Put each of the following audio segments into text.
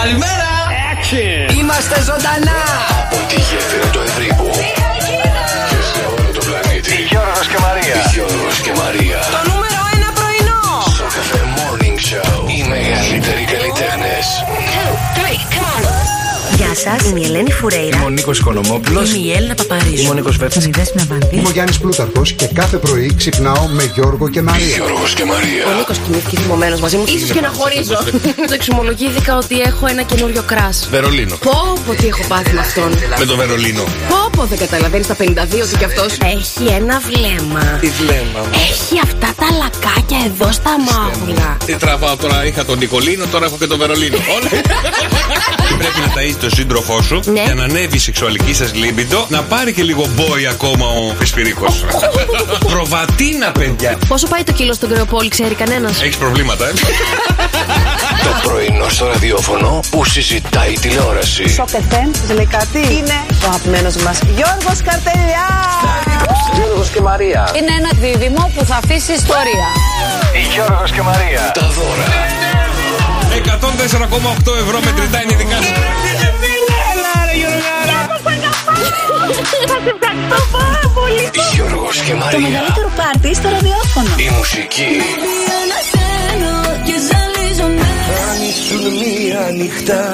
Καλημέρα! Είμαστε ζωντανά! Από τη γέφυρα του Ευρύπου σας, είμαι η Ελένη Φουρέιρα. Είμαι ο Νίκος Οικονομόπουλος. Είμαι η Έλληνα Παπαρίζου. Είμαι ο Νίκος Βέρτσα. Είμαι η Δέσποινα Βανδύ. Είμαι ο Γιάννης Πλούταρχος και κάθε πρωί ξυπνάω με Γιώργο και Μαρία. Γιώργος και Ο Μαρία. Νίκος κοιμήθηκε θυμωμένος μαζί μου. σω και να χωρίζω. Το εξομολογήθηκα ότι έχω ένα καινούριο κράς. Βερολίνο. Πω, πω, τι έχω πάθει με αυτόν. Με το Βερολίνο. Πω, πω, δεν καταλαβαίνεις τα 52 ότι κι αυτός. Έχει ένα βλέμμα. Τι βλέμμα. Έχει αυτά τα λακάκια εδώ στα μάγουλα. Τι τραβάω τώρα, είχα τον Νικολίνο, τώρα έχω και τον Βερολίνο. Όλα. Πρέπει να ταΐσει τον σύντροφό σου Ναι. για να ανέβει η σεξουαλική σας λίμπιντο, να πάρει και λίγο μπόι ακόμα ο Πεσπυρίκο. Προβατίνα, παιδιά. Πόσο πάει το κιλό στον Κρεοπόλη, ξέρει κανένας; Έχεις προβλήματα, ε; Το πρωινό στο ραδιόφωνο που συζητάει η τηλεόραση. Σοκ FM, σας λέει κάτι. Είναι ο αγαπημένος μας Γιώργος Καρτελιά. Γιώργος και Μαρία. Είναι ένα δίδυμο που θα αφήσει ιστορία. Γιώργος και Μαρία. Τα δώρα. 104,8 ευρώ μετρητά είναι δικά σου. Γιώργος και Το Μαρία. μεγαλύτερο πάρτι στο ραδιόφωνο. Η μουσική. Αν ήσουν μία νυχτά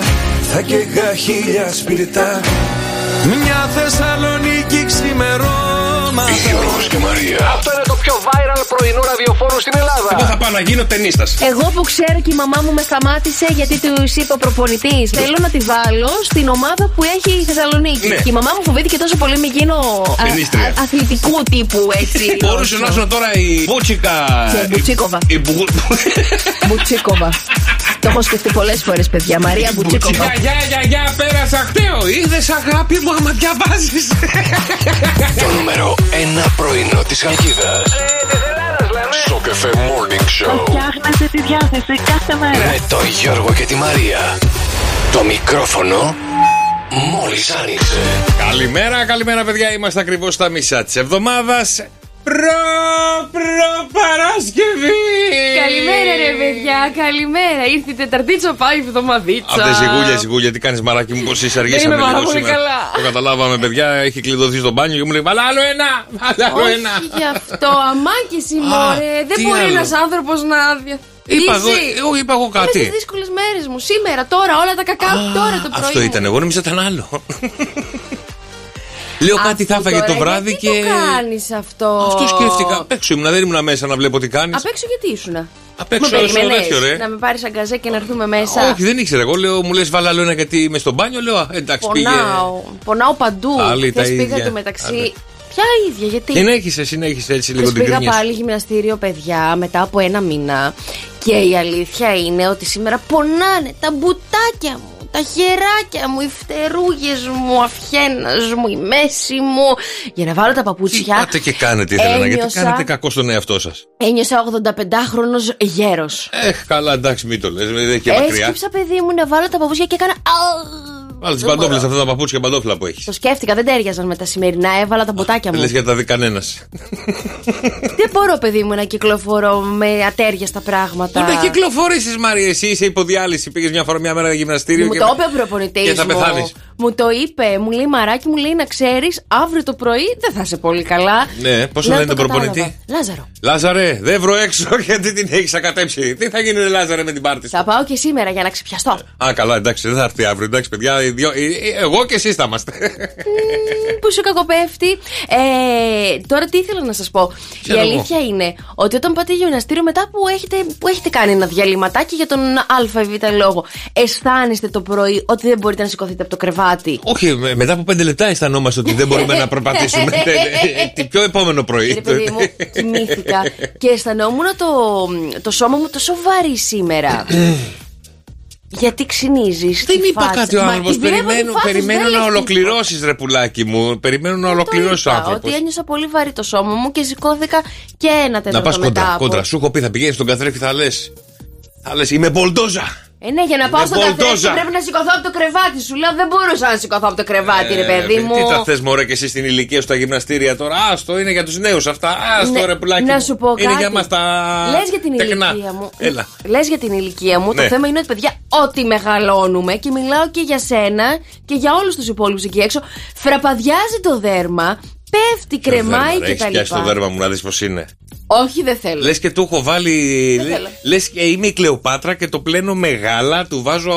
θα καίγα χίλια σπιρτά Μια Θεσσαλονίκη ξημερώματα Γιώργος και Μαρία. Αυτό είναι το πιο viral πρωινό ραδιοφόρο στην Εγώ Ελλάδα. Θα πάω να γίνω ταινίστας. Εγώ που ξέρω και η μαμά μου με σταμάτησε γιατί τους είπε ο προπονητής. Θέλω να τη βάλω στην ομάδα που έχει η Θεσσαλονίκη. Ναι. Και η μαμά μου φοβήθηκε τόσο πολύ με γίνω α- Ταινίστρια. α- αθλητικού τύπου έτσι. Μπορούσε να ήσουν τώρα η Μπούτσικα. Και Μπουτσίκοβα. Η Μπου- Μπουτσίκοβα. Το έχω σκεφτεί πολλές φορές, παιδιά. Μαρία Μπουτσίκοβα. Γεια, γεια, γεια, γεια, πέρασα χταίο. Είδες αγάπη μου άμα διαβάζεις. Το νούμερο 1 πρωινό της Χαλκίδας. Στο καφέ Morning Show. Φτιάχνετε τη διάθεση κάθε μέρα. Με τον Γιώργο και τη Μαρία. Το μικρόφωνο μόλις άνοιξε. Καλημέρα, καλημέρα, παιδιά. Είμαστε ακριβώς στα μισά της εβδομάδας. Προ, προ Παρασκευή! Καλημέρα, ρε παιδιά, καλημέρα. Ήρθε η Τεταρτίτσα, πάει η εβδομαδίτσα. Αυτέ οι γούλια, οι γούλια, τι κάνεις μαράκι μου, πώς είσαι αργήσαμε είμαι πάρα λίγο πολύ σήμερα. καλά. Το καταλάβαμε, παιδιά, έχει κλειδωθεί στο μπάνιο και μου λέει Βάλα άλλο ένα! Βάλα άλλο ένα! Όχι γι' αυτό, αμάκι μωρέ. Δεν τι μπορεί άλλο; ένας άνθρωπος να διαθέσει. Είπα εγώ, εγώ είπα εγώ Με τι κάτι. δύσκολες μέρες μου. Σήμερα, τώρα, όλα τα κακά τώρα το πρωί. Αυτό μου. ήταν, εγώ νόμιζα ήταν άλλο. Λέω κάτι θα Αυτό έφαγε το τώρα, βράδυ γιατί και. το κάνεις αυτό; Αυτό σκέφτηκα. Απ' έξω ήμουν, δεν ήμουν μέσα να βλέπω τι κάνεις. Απ' έξω γιατί ήσουνα; Απ' έξω Μου στο περίμενες τέτοιο, ρε. Να με πάρεις αγκαζέ και να έρθουμε μέσα; Όχι, δεν ήξερα. Εγώ λέω, μου λες, βάλα άλλο ένα γιατί είμαι στο μπάνιο. Λέω, «Α, εντάξει, πήγε. Πονάω. Πονάω παντού. Πάλι τα Χθες πήγα ίδια. το μεταξύ. Άντε. Ποια ίδια, γιατί; Συνέχισε, συνέχισε έτσι λίγο Χθες την πήγα κρίνια. πάλι γυμναστήριο, παιδιά, μετά από ένα μήνα. Και η αλήθεια είναι ότι σήμερα πονάνε τα μπουτάκια μου. Τα χεράκια μου, οι φτερούγες μου, ο αυχένας μου, η μέση μου. Για να βάλω τα Τι παπούτσια. πάτε και κάνετε, ήθελα να γιατί ένιωσα- κάνετε κακό στον εαυτό σας. Ένιωσα 85χρονος γέρος. Έχ, καλά, εντάξει, μην το λες. Δεν έχει και μακριά. Έσκυψα, παιδί μου, να βάλω τα παπούτσια και έκανα. «Α». Βάλε τις Δεν παντόφλες, μπορώ. αυτά τα παπούτσια παντόφλα που έχεις. Το σκέφτηκα, δεν τέριαζαν με τα σημερινά. Έβαλα τα μποτάκια μου. Λες για τα δει κανένας. Δεν μπορώ, παιδί μου, να κυκλοφορώ με ατέρια στα πράγματα. Ούτε κυκλοφορήσεις, Μαρία, εσύ είσαι υποδιάλυση. Πήγες μια φορά μια μέρα γυμναστήριο. Μου και... το είπε ο προπονητής Και θα μου. πεθάνεις. Μου το είπε, μου λέει μαράκι, μου λέει να ξέρεις, αύριο το πρωί δεν θα είσαι πολύ καλά. Ναι, πώς Λέω, λένε τον κατάλαβα. προπονητή; Λάζαρο. Λάζαρε, δεν βρω έξω γιατί την έχεις ακατέψει. Τι θα γίνει, ρε Λάζαρε, με την πάρτι σου; Θα πάω και σήμερα για να ξυπιαστώ. Α, καλά, εντάξει, δεν θα έρθει αύριο. Εντάξει, παιδιά, οι δυο- ε, ε, εγώ και εσείς θα είμαστε. που σου κακοπέφτει. Ε, τώρα τι ήθελα να σας πω. Ξέρω η εγώ. αλήθεια είναι ότι όταν πάτε γυμναστήριο μετά που έχετε, που έχετε κάνει ένα διαλυματάκι για τον Α ή Β λόγο, αισθάνεστε το πρωί ότι δεν μπορείτε να σηκωθείτε από το κρεβάτι. Όχι, με- μετά από πέντε λεπτά αισθανόμαστε ότι δεν μπορούμε να προπατήσουμε. Ε, ε, Τι πιο επόμενο πρωί. Ρε παιδί μου, κοιμήθηκα και αισθανόμουν το, το σώμα μου τόσο βαρύ σήμερα. Γιατί ξυνίζεις. Δεν είπα κάτι ο άνθρωπος. Περιμένω, περιμένω να ολοκληρώσεις, ρε πουλάκι μου. Περιμένω να ολοκληρώσει ο άνθρωπος. Ότι ένιωσα πολύ βαρύ το σώμα μου και σηκώθηκα και ένα Να τέταρτο πας μετά κόντρα, από- κόντρα. Σου έχω πει, θα πηγαίνεις στον καθρέφτη, θα λες. Θα λες, είμαι μπολντόζα. Ε, ναι, για να πάω Είναι στο καθρέφτη μπολντόζα. πρέπει να σηκωθώ από το κρεβάτι. Σου λέω δεν μπορούσα να σηκωθώ από το κρεβάτι, ρε παιδί μου. Ε, Τι τα θες, Μωρέ, και εσύ στην ηλικία σου στα γυμναστήρια τώρα; Άστο, είναι για τους νέους αυτά. Άστο, Ναι, ρε πουλάκι. να μου. σου πω Είναι κάτι. για μας τα. Λες για την τεκνά. ηλικία μου. Έλα. Λες για την ηλικία μου. Ναι. Το θέμα είναι ότι, παιδιά, ό,τι μεγαλώνουμε και μιλάω και για σένα και για όλους τους υπόλοιπους εκεί έξω, φραπαδιάζει το δέρμα, πέφτει, κρεμάει Έχεις κτλ. πιάσει το δέρμα μου να δεις πώς είναι. Όχι, δεν θέλω. Λες και του έχω βάλει. Δεν θέλω. Λες και είμαι η Κλεοπάτρα και το πλένω μεγάλα, του βάζω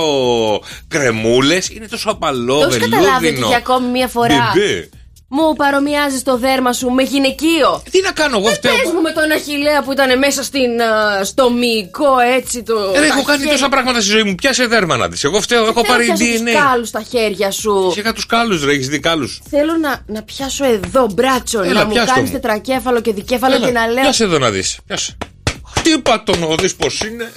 κρεμούλες. Είναι τόσο απαλό, Το έχεις καταλάβει ότι βελούδινο. για ακόμη μία φορά Μπεμπέ. Μου παρομοιάζει το δέρμα σου με γυναικείο. Τι να κάνω, εγώ φταίω. Πες μου με τον Αχιλέα που ήταν μέσα στην, α, στο μυϊκό έτσι το. Ε, τα έχω κάνει χέρια. τόσα πράγματα στη ζωή μου. Πιάσε δέρμα να δεις. Εγώ φταίω, έχω Θέλω να πάρει πιάσω τους DNA. κάλους στα χέρια σου. Είχα τους κάλους, ρε, έχεις δει κάλους. Θέλω να, να πιάσω εδώ μπράτσο, Έλα, να μου πιάσ' το κάνεις μου. τετρακέφαλο και δικέφαλο και να λέω. Πιάσε εδώ να δεις. Πιάσε. Χτύπα τον να δει πώ είναι;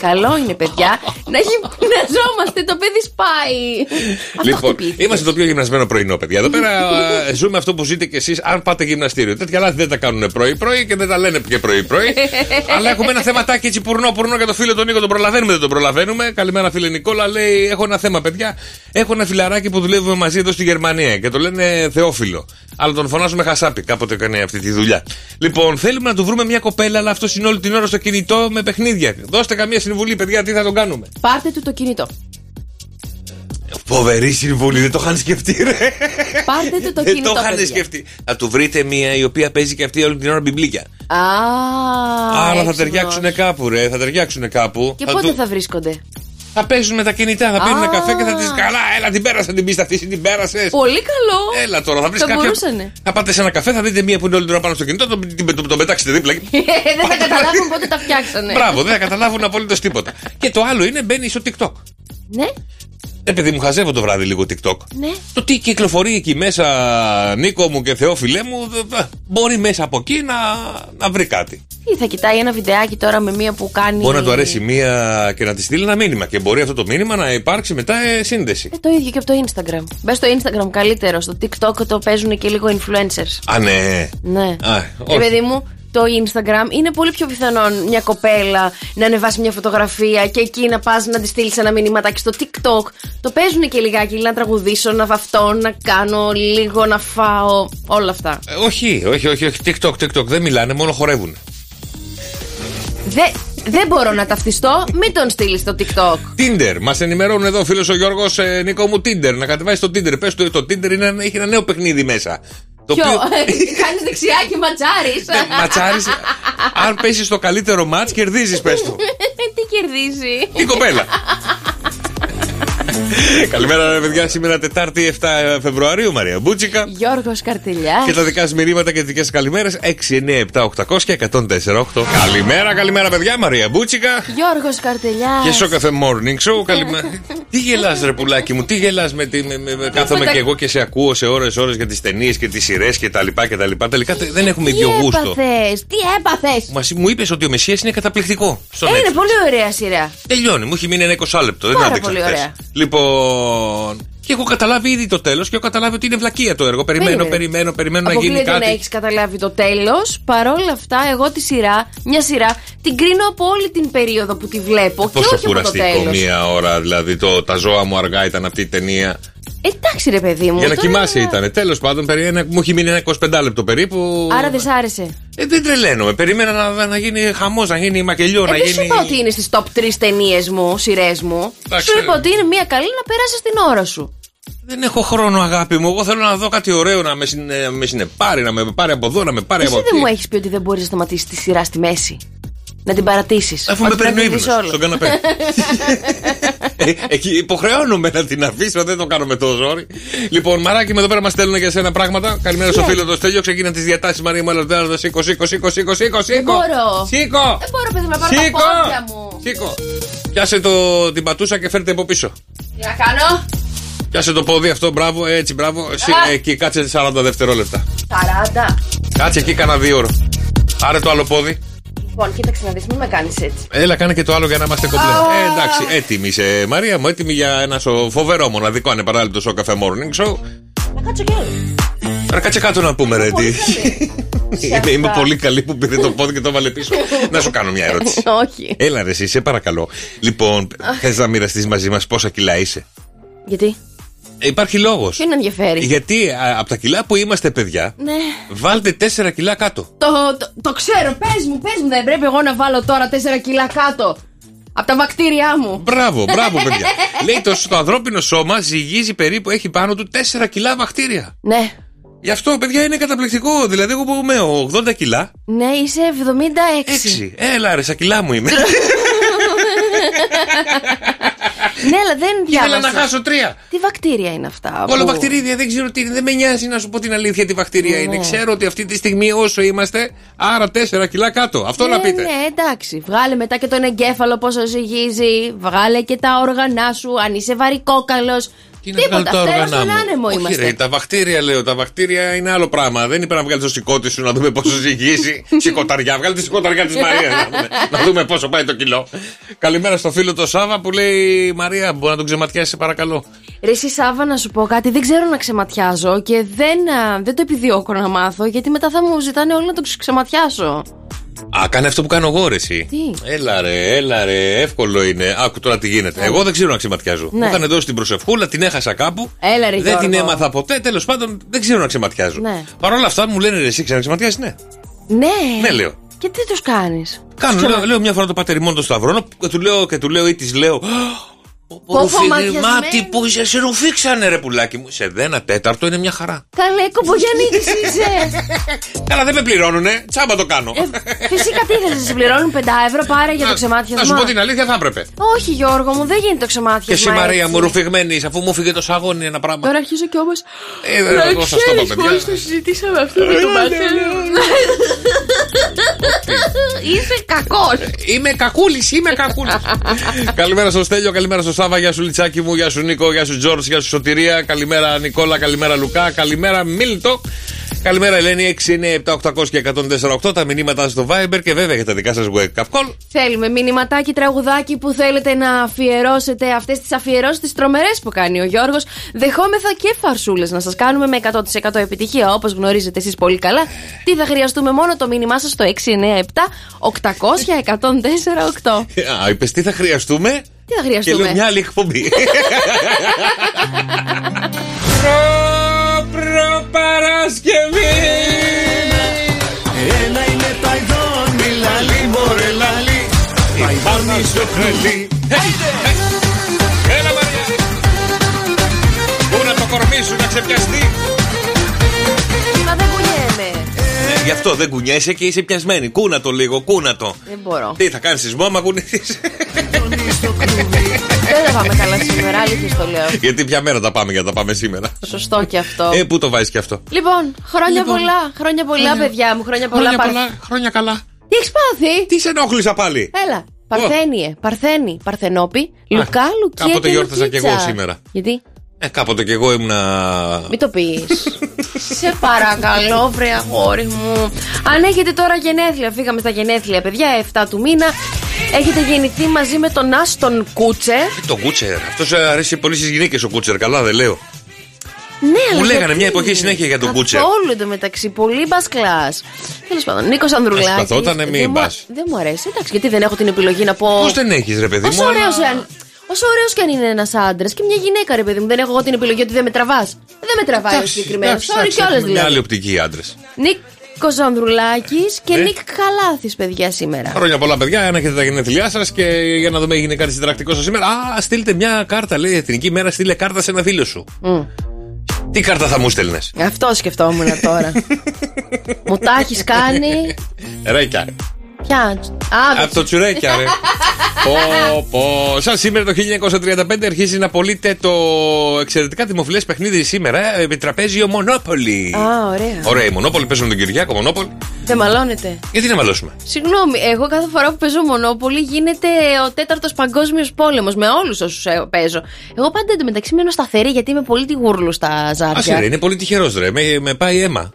Καλό είναι, παιδιά. να γυμναζόμαστε, το παιδί σπάει. Αυτό Λοιπόν, χτυπήθηκε. είμαστε το πιο γυμνασμένο πρωινό, παιδιά. Εδώ πέρα ε, ζούμε αυτό που ζείτε κι εσείς, αν πάτε γυμναστήριο. Τέτοια λάθη δεν τα κάνουν πρωί-πρωί και δεν τα λένε και πρωί-πρωί. Αλλά έχουμε ένα θεματάκι έτσι πουρνό-πουρνό για το φίλο τον Νίκο. Τον προλαβαίνουμε, δεν τον προλαβαίνουμε. Καλημέρα, φίλε Νικόλα. Λέει: Έχω ένα θέμα, παιδιά. Έχω ένα φιλαράκι που δουλεύουμε μαζί εδώ στη Γερμανία και το λένε Θεόφιλο. Αλλά τον φωνάζουμε Χασάπη. Κάποτε έκανε αυτή τη δουλειά. Λοιπόν, θέλουμε να του βρούμε μια κοπέλα, αλλά αυτός είναι όλη την ώρα στο κινητό με παιχνίδια. Δώστε καμία συμβουλή, παιδιά, τι θα τον κάνουμε. Πάρτε του το κινητό. Φοβερή συμβουλή, δεν το είχαν σκεφτεί, ρε. Πάρτε του το Δεν κινητό. το είχαν παιδιά. σκεφτεί. Θα του βρείτε μία η οποία παίζει και αυτή όλη την ώρα μπιμπλίκια. Α, Άρα θα έξυπνος. ταιριάξουν κάπου, ρε. Θα ταιριάξουν κάπου. Και θα, πότε του- θα βρίσκονται; Θα παίζουν με τα κινητά, θα πίνουν Α. καφέ και θα τη καλά. Έλα, την πέρασα την πίστα αυτή, την πέρασες. Πολύ καλό. Έλα τώρα, θα βρεις Θα κάποια. μπορούσανε. Θα πάτε σε ένα καφέ, θα δείτε μία που είναι όλη την ώρα πάνω στο κινητό, τον το, το, το πετάξετε δίπλα. δεν θα καταλάβουν πότε τα φτιάξανε. Μπράβο, δεν θα καταλάβουν απολύτως τίποτα. και το άλλο είναι μπαίνει στο TikTok. Ναι, Ε, παιδί μου, χαζεύω το βράδυ λίγο TikTok. ναι. Το τι κυκλοφορεί εκεί μέσα, Νίκο μου και Θεόφιλέ μου, δε- δε- μπορεί μέσα από εκεί να, να βρει κάτι. Τι θα κοιτάει ένα βιντεάκι τώρα με μία που κάνει. Μπορεί να του αρέσει μία και να τη στείλει ένα μήνυμα. Και μπορεί αυτό το μήνυμα να υπάρξει μετά ε, σύνδεση. Ε, το ίδιο και από το Instagram. Μπες στο Instagram καλύτερο. Στο TikTok το παίζουν και λίγο influencers. Α, ναι. Ναι. Α, Ε, όχι. παιδί μου, το Instagram είναι πολύ πιο πιθανόν μια κοπέλα να ανεβάσει μια φωτογραφία και εκεί να πας να τη στείλεις ένα μηνύματάκι στο TikTok. Το παίζουν και λιγάκι, να τραγουδήσω, να βαφτώ, να κάνω λίγο, να φάω. Όλα αυτά. Ε, όχι, όχι, όχι, όχι. TikTok, TikTok. Δεν μιλάνε, μόνο χορεύουν. Δε, δεν μπορώ να ταυτιστώ, μην τον στείλεις στο TikTok. Tinder. Μας ενημερώνουν εδώ ο φίλος ο Γιώργος ε, Νίκο μου Tinder. Να κατεβάσεις το Tinder. Πες το, το Tinder είναι, ένα- έχει ένα νέο παιχνίδι μέσα. Το Ποιο, οποίο- κάνεις δεξιά και ματσάρεις. Ναι, ματσάρεις. Αν πέσεις το καλύτερο ματ, κερδίζεις, πες του. Τι κερδίζει; Η κοπέλα. Καλημέρα, ρε παιδιά. Σήμερα Τετάρτη 7 Φεβρουαρίου, Μαρία Μπούτσικα. Γιώργος Καρτελιά. Και τα δικά σας μηνύματα και τις δικές σας καλημέρες 6, 9, 7, 800 και 104, 8. Καλημέρα, καλημέρα, παιδιά. Μαρία Μπούτσικα. Γιώργος Καρτελιά. Και στο καφέ morning show. Καλημέρα. τι γελάς, ρε πουλάκι μου, τι γελάς με τη. Με, με, με- κάθομαι Τίποτα. και εγώ και σε ακούω σε ώρες ώρες για τις ταινίες και τις σειρές και τα λοιπά και τα λοιπά. Τελικά τε- δεν έχουμε Τι ίδιο γούστο. έπαθες, τι έπαθες; Μας, μου είπες ότι ο Μεσσίας είναι καταπληκτικό. Στο Ε, είναι Netflix. πολύ ωραία σειρά. Τελειώνει, μου έχει μείνει ένα 20 λεπτό. Δεν Πάρα άντεξα πολύ χθες. ωραία. Λοιπόν. Και έχω καταλάβει ήδη το τέλος και έχω καταλάβει ότι είναι βλακεία το έργο. Περιμένω, Περίμενε. περιμένω, περιμένω να Αποκλείεται γίνει να κάτι. έχεις καταλάβει το τέλος. Παρ' όλα αυτά, εγώ τη σειρά, μια σειρά, την κρίνω από όλη την περίοδο που τη βλέπω και Πόσο όχι από το κουραστικό τέλος. μία ώρα, δηλαδή το Τα ζώα μου αργά ήταν αυτή η ταινία. Εντάξει, ρε παιδί μου. Για να τώρα- κοιμάσαι ήταν. Τέλος πάντων, περί ένα- μου έχει μείνει ένα 25 λεπτό περίπου. Άρα δεν σ' άρεσε. Ε, δεν τρελαίνομαι. Περίμενα να, να γίνει χαμός, να γίνει μακελιό, Ε, να δεν σου γίνει. είπα ότι είναι στις top 3 ταινίες μου, σειρές μου. Εντάξει, σου ναι. είπα ότι είναι μια καλή να περάσεις την ώρα σου. Δεν έχω χρόνο, αγάπη μου. Εγώ θέλω να δω κάτι ωραίο να με, συνε... με συνεπάρει, να με πάρει από εδώ, να με πάρει Εσύ από δεν εκεί. μου έχεις πει ότι δεν μπορείς να σταματήσεις τη σειρά στη μέση. Να την παρατήσεις. Αφού με παίρνει ο ύπνος στον καναπέ. Ε, Εκεί υποχρεώνομαι να την αφήσω, δεν το κάνω με το ζόρι. Λοιπόν, μαράκι με εδώ πέρα μας στέλνουν για σένα πράγματα. Καλημέρα στο φίλο το Στέλιο. Ξεκίνα τις διατάσεις Μαρία μου, έλα, έλα, σήκω, σήκω, σήκω, σήκω, σήκω, σήκω. μπορώ. Σήκω. Δεν μπορώ, παιδί μου, να πάρω τα Σήκω. πόδια μου. Σήκω. Πιάσε το, την πατούσα και φέρτε από πίσω. Τι να κάνω; Πιάσε το πόδι αυτό, μπράβο, έτσι, μπράβο. Εσύ, Α. εκεί κάτσε 40 δευτερόλεπτα. 40. Κάτσε εκεί κάνα δύο ώρα. Άρε το άλλο πόδι. Λοιπόν, κοίταξε να δεις, μην με κάνεις έτσι. Έλα, κάνε και το άλλο για να είμαστε κομπλέ. Ε, εντάξει, έτοιμη είσαι, Μαρία μου, έτοιμη για ένα σο- φοβερό μοναδικό ανεπαράλληλο σοκαφέ morning show. Να κάτσω κι άλλο. Άρα κάτσε κάτω να πούμε, ρε, τι. Πολύ καλή. είμαι, είμαι πολύ καλή που πήρε το πόδι και το βάλε πίσω. να σου κάνω μια ερώτηση. Όχι. Έλα ρε εσύ, σε παρακαλώ. Λοιπόν, θες να μοιραστείς μαζί μας πόσα κιλά είσαι; Γιατί; Ε, Υπάρχει λόγος. Ποιον ενδιαφέρει; Γιατί από τα κιλά που είμαστε παιδιά, Ναι. βάλτε 4 κιλά κάτω. Το, το, το ξέρω, πες μου, πες μου, δεν πρέπει εγώ να βάλω τώρα 4 κιλά κάτω. Από τα βακτήριά μου. Μπράβο, μπράβο, παιδιά. Λέει το, το ανθρώπινο σώμα ζυγίζει περίπου, έχει πάνω του 4 κιλά βακτήρια. Ναι. Γι' αυτό, παιδιά, είναι καταπληκτικό. Δηλαδή, εγώ που είμαι 80 κιλά, Ναι, είσαι 76. 6. Έλα, ρε, σαν κιλά μου είμαι. Ναι, αλλά δεν Ήθελα διάβασα. να χάσω τρία. Τι βακτήρια είναι αυτά. Όλα που- βακτηρίδια, δεν ξέρω τι είναι. Δεν με νοιάζει να σου πω την αλήθεια τι βακτηρία Ναι. είναι. Ξέρω ότι αυτή τη στιγμή όσο είμαστε, άρα 4 κιλά κάτω. Αυτό να Ναι, πείτε. Ναι, εντάξει. Βγάλε μετά και τον εγκέφαλο πόσο ζυγίζει. Βγάλε και τα όργανα σου. Αν είσαι βαρικόκαλος. Τι να βγάλω Τίποτα. τα Φταίω όργανά στον μου. άνεμο Όχι, είμαστε. ρε, τα βακτήρια λέω. Τα βακτήρια είναι άλλο πράγμα. Δεν είπε να βγάλει το σηκώτη σου να δούμε πόσο ζυγίζει. Σηκωταριά. Βγάλει τη σηκωταριά της Μαρίας. να, δούμε, να δούμε πόσο πάει το κιλό. Καλημέρα στο φίλο το Σάβα που λέει Μαρία, μπορεί να τον ξεματιάσει, σε παρακαλώ. Ρε εσύ Σάβα να σου πω κάτι, δεν ξέρω να ξεματιάζω και δεν, α, δεν το επιδιώκω να μάθω γιατί μετά θα μου ζητάνε όλοι να το ξεματιάσω. Α, κάνε αυτό που κάνω εγώ, ρε, εσύ. Τι; Έλα ρε, έλα ρε, εύκολο είναι. Άκου τώρα τι γίνεται. Εγώ δεν ξέρω να ξεματιάζω. Ναι. Μου είχαν δώσει την προσευχούλα, την έχασα κάπου. Έλα, ρε, δεν την Γιώργο. έμαθα ποτέ. Τέλος πάντων, δεν ξέρω να ξεματιάζω. Ναι. Παρ' όλα αυτά μου λένε ρε, εσύ ξεματιάζει, ναι. Ναι. Ναι, λέω. Και τι τους κάνεις; Κάνω, λέω, λέω μια φορά το πατερημόν το σταυρώνω και του λέω και του λέω ή της λέω. Πω, Ρουφίγη, ματιασμένη. μάτι που είσαι, σε ρουφήξανε ρε πουλάκι μου. Σε δένα τέταρτο είναι μια χαρά. Καλέ, κομπογιανίτη είσαι. Καλά, δεν με πληρώνουνε, τσάμπα το κάνω. Ε, Φυσικά τι ήθελε, σε πληρώνουν 5 ευρώ πάρε για το ξεμάτιασμα. Να σου πω την αλήθεια, θα έπρεπε. Όχι, Γιώργο μου, δεν γίνεται το ξεμάτιασμα. Και εσύ Μαρία έτσι. μου ρουφηγμένη, αφού μου φύγε το σαγόνι ένα πράγμα. Τώρα αρχίζω κι όμως. Ε, δεν εγώ σας το είπα, παιδιά. Μόλις το συζητήσαμε αυτό με τον Μάρτιν. Είσαι κακός. Είμαι κακούλης, είμαι κακούλης. καλημέρα στο Στέλιο, καλημέρα στο Σάβα, γεια σου Λιτσάκι μου, γεια σου Νίκο, γεια σου Τζόρτζ, γεια σου Σωτηρία, καλημέρα Νικόλα, καλημέρα Λουκά, καλημέρα Μίλτο. Καλημέρα Ελένη, 697 800 και 148 τα μηνύματά στο Viber και βέβαια για τα δικά σας wake up call. Θέλουμε μηνυματάκι, τραγουδάκι που θέλετε να αφιερώσετε αυτές τις αφιερώσεις τις τρομερές που κάνει ο Γιώργος. Δεχόμεθα και φαρσούλες να σας κάνουμε με 100% επιτυχία όπως γνωρίζετε εσείς πολύ καλά. Τι θα χρειαστούμε μόνο το μήνυμά σας στο 697 800 1048. Α, είπες τι θα χρειαστούμε; Τι θα Και λέω χρειαστούμε. μια άλλη εκπομπή. Προ, προ Παρασκευή. Ένα είναι τα ειδών, μιλαλή μωρέ λαλή Παϊδόνι στο κρελί Έλα Μαρία. Πού να το κορμί σου να ξεπιαστεί; Μα δεν κουνιέμαι. Ε, Γι' αυτό δεν κουνιέσαι και είσαι πιασμένη. Κούνα το λίγο, κούνα το. Δεν μπορώ. Τι θα κάνεις σεισμό, άμα κουνηθείς; Δεν θα πάμε καλά σήμερα, αλήθεια στο λέω. Γιατί ποια μέρα τα πάμε για να τα πάμε σήμερα. Σωστό και αυτό. Ε, πού το βάζεις και αυτό; Λοιπόν, χρόνια Λοιπόν. πολλά. Χρόνια πολλά, παιδιά μου. Χρόνια πολλά. Χρόνια παρ- πολλά, χρόνια καλά. Τι έχεις πάθει; Τι σε ενόχλησα πάλι; Έλα. Παρθένιε, Παρθένη, Παρθενόπη, Λουκά, Λουκία. κάποτε και γιόρτασα κι εγώ Λουκίτσα. σήμερα. Γιατί; Ε, κάποτε κι εγώ ήμουνα. Μην το πεις. Σε παρακαλώ, βρε αγόρι μου. Αν έχετε τώρα γενέθλια, φύγαμε στα γενέθλια, παιδιά, 7 του μήνα. Έχετε γεννηθεί μαζί με τον Άστον Κούτσερ. Ε, Το κούτσερ. Αυτός αρέσει πολύ στις γυναίκες ο κούτσερ. Καλά, δεν λέω. Ναι, αλλά Μου λέγανε γιατί; μια εποχή συνέχεια για τον Αυτό Κούτσερ. όλο εντωμεταξύ. Πολύ μπας κλα. Τέλος πάντων, Νίκος Ανδρουλάκης. Προσπαθότανε, μη μπας. Δεν μου αρέσει. Εντάξει, γιατί δεν έχω την επιλογή να πω. Πώς δεν έχεις, ρε παιδί μου. Όσο αλλά- ωραίο αν. Όσο ωραίος και αν είναι ένας άντρας και μια γυναίκα, ρε παιδί μου, δεν έχω εγώ την επιλογή ότι δεν με τραβάς. Δεν με τραβάει ο Εντάξει, συγκεκριμένος. εντάξει, Sorry εντάξει, κιόλας έχουμε Μια άλλη δηλαδή. οπτική άντρες. Νίκο Ανδρουλάκη και Ναι. Νίκ Καλάθης, παιδιά, σήμερα. Χρόνια πολλά, παιδιά. Αν έχετε τα γενέθλιά σας και για να δούμε, έγινε κάτι συντρακτικό σας σήμερα. Α, στείλτε μια κάρτα, λέει Εθνική Μέρα, στείλε κάρτα σε ένα φίλο σου. Μμ. Τι κάρτα θα μου στέλνες; Αυτό σκεφτόμουν τώρα. Μου τα έχεις κάνει; Ρέκια. Ποια; Α, Από το τσουρέκια, ρε. πω, πω. Σαν σήμερα το 1935 αρχίζει να πωλείται το εξαιρετικά δημοφιλές παιχνίδι σήμερα, ε, τραπέζιο Μονόπολη. Α, ωραία. Ωραία, η Μονόπολη παίζουν τον Κυριάκο, Μονόπολη. Δεν μαλώνετε. Γιατί να μαλώσουμε; Συγγνώμη, εγώ κάθε φορά που παίζω Μονόπολη γίνεται ο τέταρτος παγκόσμιος πόλεμος με όλους όσους παίζω. Εγώ πάντα εντωμεταξύ μένω σταθερή γιατί είμαι πολύ τη γούρλου στα Άσε ζάρια. ρε, είναι πολύ τυχερός, ρε. Με, με πάει αίμα.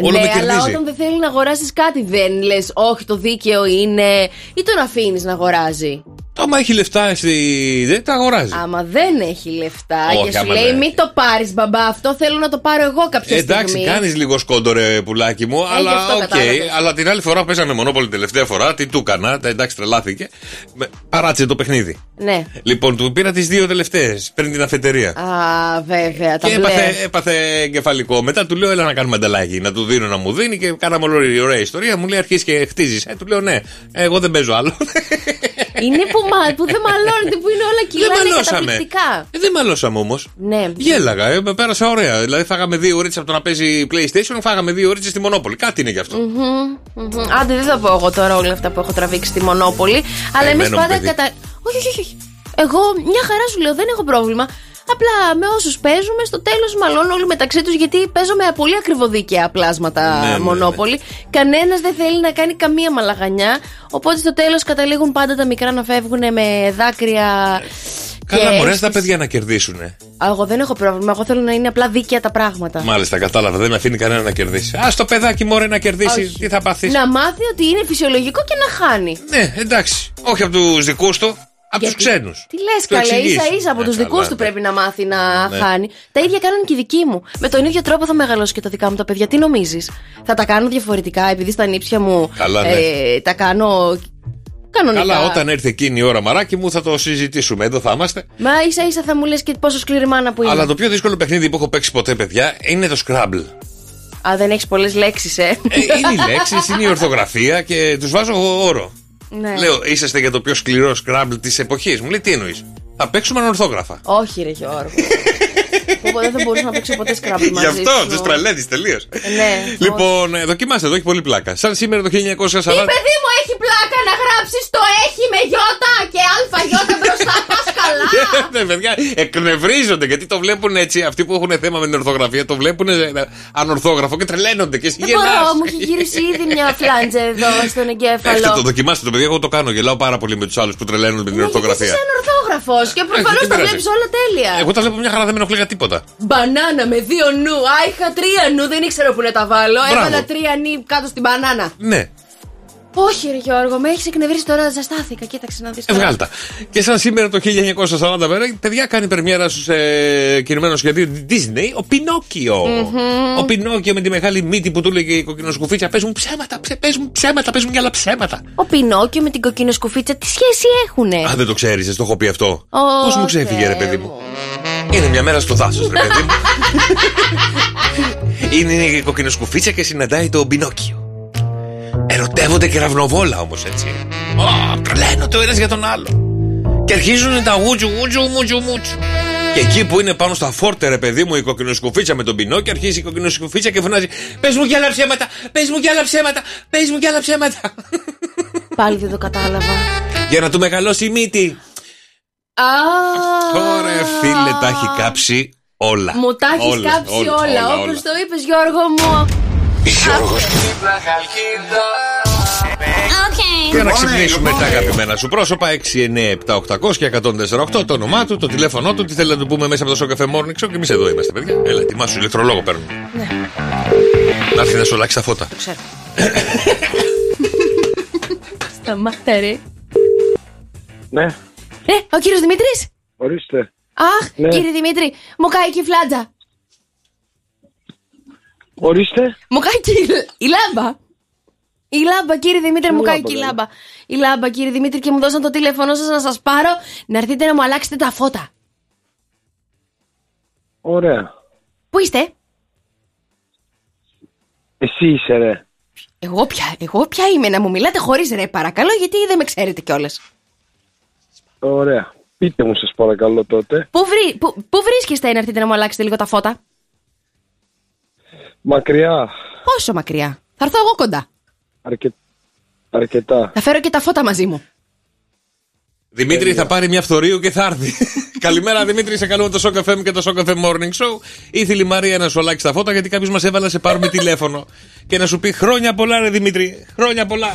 Όλο ναι, με αλλά κερδίζει. όταν δεν θέλει να αγοράσεις κάτι, δεν λες, Όχι, το δίκαιο είναι. ή τον αφήνεις να αγοράζει. Το άμα έχει λεφτά, στη... δεν τα αγοράζει. Άμα δεν έχει λεφτά Όχι, και σου άμα λέει δεν μην το πάρεις μπαμπά, αυτό θέλω να το πάρω εγώ κάποια Εντάξει, στιγμή. κάνεις λίγο σκόντορε πουλάκι μου, γι' αλλά αυτό οκ. κατάλαβες. Αλλά την άλλη φορά που παίζαμε μονόπολη τελευταία φορά, τι του έκανα, τα- εντάξει τρελάθηκε. με- Παράτησε το παιχνίδι. Ναι. Λοιπόν, του πήρα τις δύο τελευταίες πριν την αφετερία. Α, βέβαια, τα Και μπλε. έπαθε, έπαθε εγκεφαλικό. Μετά του λέω: Έλα να κάνουμε ανταλλαγή. Να του δίνω να μου δίνει και κάναμε όλη ωραία ιστορία. Μου λέει: Αρχίζεις και χτίζεις. Ε, του λέω: Ναι, εγώ δεν παίζω άλλο. Είναι που, μα, που δεν μαλώνεται, που είναι όλα δεν κιλά, είναι μαλώσαμε. καταπληκτικά. Ε, δεν μαλώσαμε όμως. Ναι. Γέλαγα, ε, με πέρασα ωραία. Δηλαδή, φάγαμε δύο ώρες από το να παίζει PlayStation, φάγαμε δύο ώρες στη Μονόπολη. Κάτι είναι γι' αυτό. Μμμ. Άντε, δεν θα πω εγώ τώρα όλα αυτά που έχω τραβήξει στη Μονόπολη. Αλλά εμείς Περιμένω, πάντα παιδί. κατα. Όχι, όχι, όχι. Εγώ μια χαρά σου λέω, δεν έχω πρόβλημα. Απλά με όσους παίζουμε, στο τέλος μαλώνουν όλοι μεταξύ τους γιατί παίζω με πολύ ακριβοδίκαια πλάσματα Ναι, ναι, ναι. Μονόπολη. Κανένας δεν θέλει να κάνει καμία μαλαγανιά. Οπότε στο τέλος καταλήγουν πάντα τα μικρά να φεύγουν με δάκρυα. Καλά, και μωρέ, τα αίσθηση. παιδιά να κερδίσουν. Α, Εγώ δεν έχω πρόβλημα. Εγώ θέλω να είναι απλά δίκαια τα πράγματα. Μάλιστα, κατάλαβα. Δεν αφήνει κανένα να κερδίσει. Α το παιδάκι μωρέ να κερδίσει. Όχι. Τι θα πάθεις; Να μάθει ότι είναι φυσιολογικό και να χάνει. Ναι, εντάξει. Όχι από τους δικούς του, από τους Γιατί- ξένους. Τι λες, καλέ, ίσα ίσα από Ε, του καλά, δικούς του ναι. πρέπει να μάθει να Ναι. χάνει. Τα ίδια κάνουν και οι δικοί μου. Με τον ίδιο τρόπο θα μεγαλώσω και τα δικά μου τα παιδιά. Τι νομίζεις, Θα τα κάνω διαφορετικά επειδή στα νύψια μου Καλά, ναι. ε, τα κάνω κανονικά. Καλά, όταν έρθει εκείνη η ώρα, μαράκι μου, θα το συζητήσουμε. Εδώ θα είμαστε. Μα ίσα ίσα θα μου λες και πόσο σκληρή μάνα που είναι. Αλλά το πιο δύσκολο παιχνίδι που έχω παίξει ποτέ, παιδιά, είναι το Scrabble. Α, δεν έχεις πολλές λέξεις, ε. Ε, είναι οι λέξεις, είναι η ορθογραφία και τους βάζω εγώ όρο. Ναι. Λέω, είσαστε για το πιο σκληρό Scrabble της εποχής. Μου λέει, τι εννοείς. Θα παίξουμε ανορθόγραφα. Όχι, ρε Γιώργο. Πω, δεν θα μπορούσα να παίξω ποτέ σκράμπι μαζί Γι' αυτό σου. τους τρελαίνεις τελείως. Ναι. Λοιπόν, ε, δοκιμάστε εδώ, έχει πολύ πλάκα. Σαν σήμερα το 1940. Τι παιδί μου έχει πλάκα να γράψει το έχει με γιώτα και αλφα μπροστά. Πα καλά. Ναι, παιδιά, εκνευρίζονται γιατί το βλέπουν έτσι. Αυτοί που έχουν θέμα με την ορθογραφία το βλέπουν ε, ανορθόγραφο και τρελαίνονται και εσύ Δεν γελάς. μπορώ, μου έχει γυρίσει ήδη μια φλάντζα εδώ στον Έχετε το εγκέφαλο. δοκιμάστε το παιδί, εγώ το κάνω. Γελάω πάρα πολύ με τους άλλους που τρελαίνουν με την Ναι, γιατί ορθογραφία. Είσαι ανορθόγραφος και προφανώς δεν τα πειράζει. βλέπεις όλα τέλεια. Εγώ τα βλέπω μια χαρά, δεν με ενοχλεί για τίποτα. Μπανάνα με δύο νου. Α, είχα τρία νου, δεν ήξερα που να τα βάλω. Μπράβο. Έβαλα τρία νου κάτω στην μπανάνα. Ναι, Όχι, ρε Γιώργο, με έχεις εκνευρίσει τώρα, ζαστάθηκα. Κοίταξε να δεις. ευγάλτα. Και σαν σήμερα το 1940, βέβαια, παιδιά κάνει πρεμιέρα στους ε, κινημένους σχεδίου Disney ο πινοκιο Ο Πινόκιο με τη μεγάλη μύτη που του λέγε η κοκκινοσκουφίτσα. Παίζουν ψέματα, ψε, παίζουν ψέματα, παίζουν κι άλλα ψέματα. Ο Πινόκιο με την κοκκινοσκουφίτσα τι σχέση έχουνε; Α, δεν το ξέρεις, το έχω πει αυτό. Ω, Πώς μου ξέφυγε, ρε Θεέ παιδί μου; Είναι μια μέρα στο δάσος, ρε παιδί μου. είναι η κοκκινοσκουφίτσα και συναντάει τον Πινόκιο. Ερωτεύονται και ραυνοβόλα όμως έτσι. Ω, τρελαίνονται ο ένας για τον άλλο. Και αρχίζουν τα γούτσου, γούτσου, μούτσου, μούτσου. Και εκεί που είναι πάνω στα φόρτε, ρε παιδί μου, η κοκκινοσκουφίτσα με τον Πινόκιο, αρχίζει η κοκκινοσκουφίτσα και φωνάζει: Πες μου κι άλλα ψέματα, πες μου κι άλλα ψέματα, πες μου κι άλλα ψέματα. Πάλι δεν το κατάλαβα. για να του μεγαλώσει η μύτη. Α, Ωραία, φίλε, τα έχει κάψει όλα. Μου τα έχεις Όλα, κάψει όλα, όλα, όπως όλα. το είπες, Γιώργο μου. Γιώργος Για να ξυπνήσουμε τα αγαπημένα σου πρόσωπα 6, 9, 7, 800 και 148 το όνομά του, το τηλέφωνό του, τι θέλει να του πούμε μέσα από το Σοκαφέ Morning Show και εμείς εδώ είμαστε, παιδιά. Έλα, ετοιμάσου, ηλεκτρολόγο παίρνουμε. Ναι. Να έρθει να σου αλλάξει τα φώτα. Ξέρω. Σταμάτα, ρε. Ναι, Ε, ο κύριος Δημήτρης; ορίστε. Αχ, Ναι. κύριε Δημήτρη, μου κάει και η φλάτζα. Ορίστε. Μου κάει και η- η λάμπα. Η λάμπα, κύριε Δημήτρη, μου κάει λάμπα, και η λέει; λάμπα. Η λάμπα, κύριε Δημήτρη, και μου δώσαν το τηλέφωνό σας να σας πάρω να έρθετε να μου αλλάξετε τα φώτα. Ωραία. Πού είστε; Εσύ είσαι ρε. Εγώ πια, εγώ πια είμαι να μου μιλάτε χωρίς ρε, παρακαλώ, γιατί δεν με ξέρετε κιόλας. Ωραία. Πείτε μου σας παρακαλώ τότε. Πού, βρει, πού, πού βρίσκεστε να έρθετε να μου αλλάξετε λίγο τα φώτα, Μακριά. Πόσο μακριά; Θα έρθω εγώ κοντά. Αρκε... Αρκετά. Θα φέρω και τα φώτα μαζί μου. Δημήτρη θα πάρει μια φθορείου και θα έρθει. Καλημέρα Δημήτρη, σε καλούμε το Shock FM και το Shock FM Morning Show. Ήθελε η Μαρία να σου αλλάξει τα φώτα γιατί κάποιος μας έβαλε να σε πάρουμε τηλέφωνο και να σου πει χρόνια πολλά, ρε Δημήτρη. Χρόνια πολλά.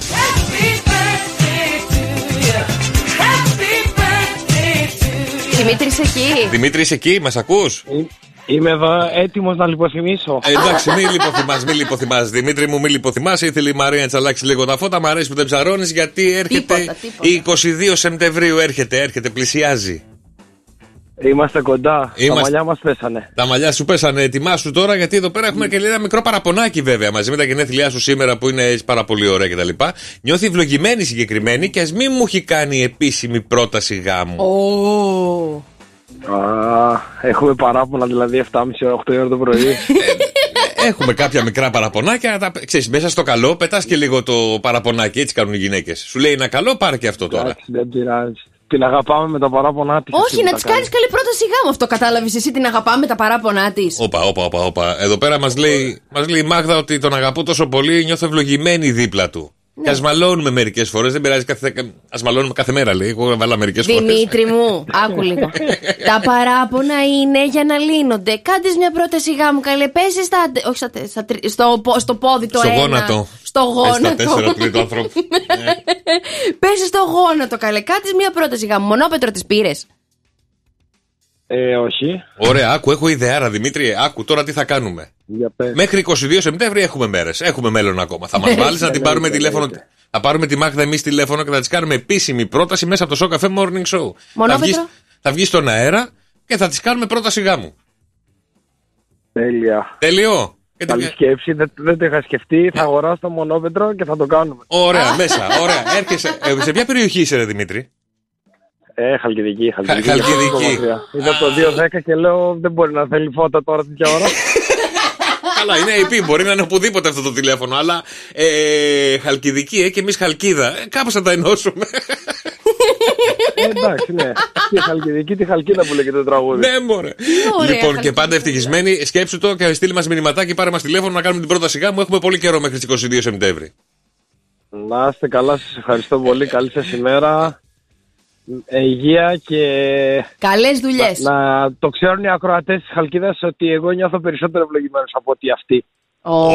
Δημήτρη, είσαι εκεί; Δημήτρη, είσαι εκεί, μας ακούς; Εί- Είμαι εδώ έτοιμος να λιποθυμίσω. Ε, εντάξει, μην λιποθυμάς, μην λιποθυμάς. Δημήτρη μου, μην λιποθυμάς. Ήθελε η Μαρία να της αλλάξει λίγο τα φώτα. Μ' αρέσει που δεν ψαρώνεις γιατί έρχεται. Τίποτα, τίποτα. Η 22 Σεπτεμβρίου έρχεται, έρχεται, πλησιάζει. Είμαστε κοντά. Είμαστε- Τα μαλλιά μας πέσανε. Τα μαλλιά σου πέσανε, ετοιμάσου τώρα γιατί εδώ πέρα έχουμε και ένα μικρό παραπονάκι βέβαια μαζί με τα γενέθλιά σου σήμερα που είναι έτσι πάρα πολύ ωραία κτλ. Νιώθει ευλογημένη συγκεκριμένη και ας μην μου έχει κάνει επίσημη πρόταση γάμου. Ω. Α, έχουμε παράπονα δηλαδή 7.30 8 η ώρα το πρωί. Έχουμε κάποια μικρά παραπονάκια. Τα, ξέρεις, μέσα στο καλό πετάς και λίγο το παραπονάκι. Έτσι κάνουν οι γυναίκες. Σου λέει ένα καλό, πάρε και αυτό τώρα. Εντάξει, δεν πειράζει. Την αγαπάμε με τα παράπονά της. Όχι, να της κάνεις καλή πρόταση γάμου. Αυτό κατάλαβες εσύ την αγαπάμε τα παράπονά της. Όπα, όπα, όπα, όπα. Εδώ πέρα μας λέει, μας λέει η Μάγδα ότι τον αγαπώ τόσο πολύ, νιώθω ευλογημένη δίπλα του. Και ας μαλώνουμε μερικές φορές, δεν πειράζει. Κάθε... Α μαλώνουμε κάθε μέρα, λέει. Εγώ βάλα μερικές φορές. Δημήτρη μου, άκου λίγο. τα παράπονα είναι για να λύνονται. Κάντε μια πρόταση γάμου, καλέ. Πέσεις στα. Όχι στα, τε- στα τρι- στο, πο- στο πόδι το Στο ένα. γόνατο. Στο Ε, Στα τέσσερα γόνατο. του τρίτου άνθρωπου. Πέσεις στο γόνατο, καλέ. Κάντε μια πρόταση γάμου. Μονόπετρο τη πήρες. Ε, όχι. Ωραία, άκου, έχω ιδεάρα Δημήτρη. Άκου τώρα τι θα κάνουμε. Για πες. Μέχρι 22 Σεπτέμβρη έχουμε μέρες. Έχουμε μέλλον ακόμα. Θα μας βάλεις να την πάρουμε τηλέφωνο. Θα πάρουμε τη Μάγδα εμείς τηλέφωνο και θα της κάνουμε επίσημη πρόταση μέσα από το Show Cafe Morning Show. Θα Μονόπετρο. βγεις, θα βγεις στον αέρα και θα της κάνουμε πρόταση γάμου. Τέλεια. Τέλειο. Και Καλή την- σκέψη. Δεν, δεν το είχα σκεφτεί. Θα αγοράσω το μονόπετρο και θα το κάνουμε. Ωραία, μέσα. Ωραία. Έρχεσαι. Ε, σε ποια περιοχή είσαι, ρε Δημήτρη; Ε, χαλκιδική, χαλκιδική. Χα- Χαλκιδική. Είναι από το 2-10 και λέω δεν μπορεί να θέλει φώτα τώρα τέτοια ώρα. Καλά, είναι IP, μπορεί να είναι οπουδήποτε αυτό το τηλέφωνο, αλλά ε, χαλκιδική, ε, και εμείς χαλκίδα. Ε, Κάπως θα τα ενώσουμε. Ε, εντάξει, ναι. Τη χαλκιδική, τη χαλκίδα που λέγεται το τραγούδι. ναι, μωρέ. Ωραία, λοιπόν, και χαλκιδική. πάντα ευτυχισμένοι, σκέψου το και στείλει μας μηνυματάκι, πάρε μας τηλέφωνο να κάνουμε την πρόταση γάμου. Έχουμε πολύ καιρό μέχρι τις 22 Σεπτέμβρη. Να είστε καλά, σας ευχαριστώ πολύ. Καλή σας ημέρα. Ε, υγεία και Καλές δουλειές. να το ξέρουν οι ακροατές της Χαλκίδας ότι εγώ νιώθω περισσότερο ευλογημένος από ότι αυτοί. Ω,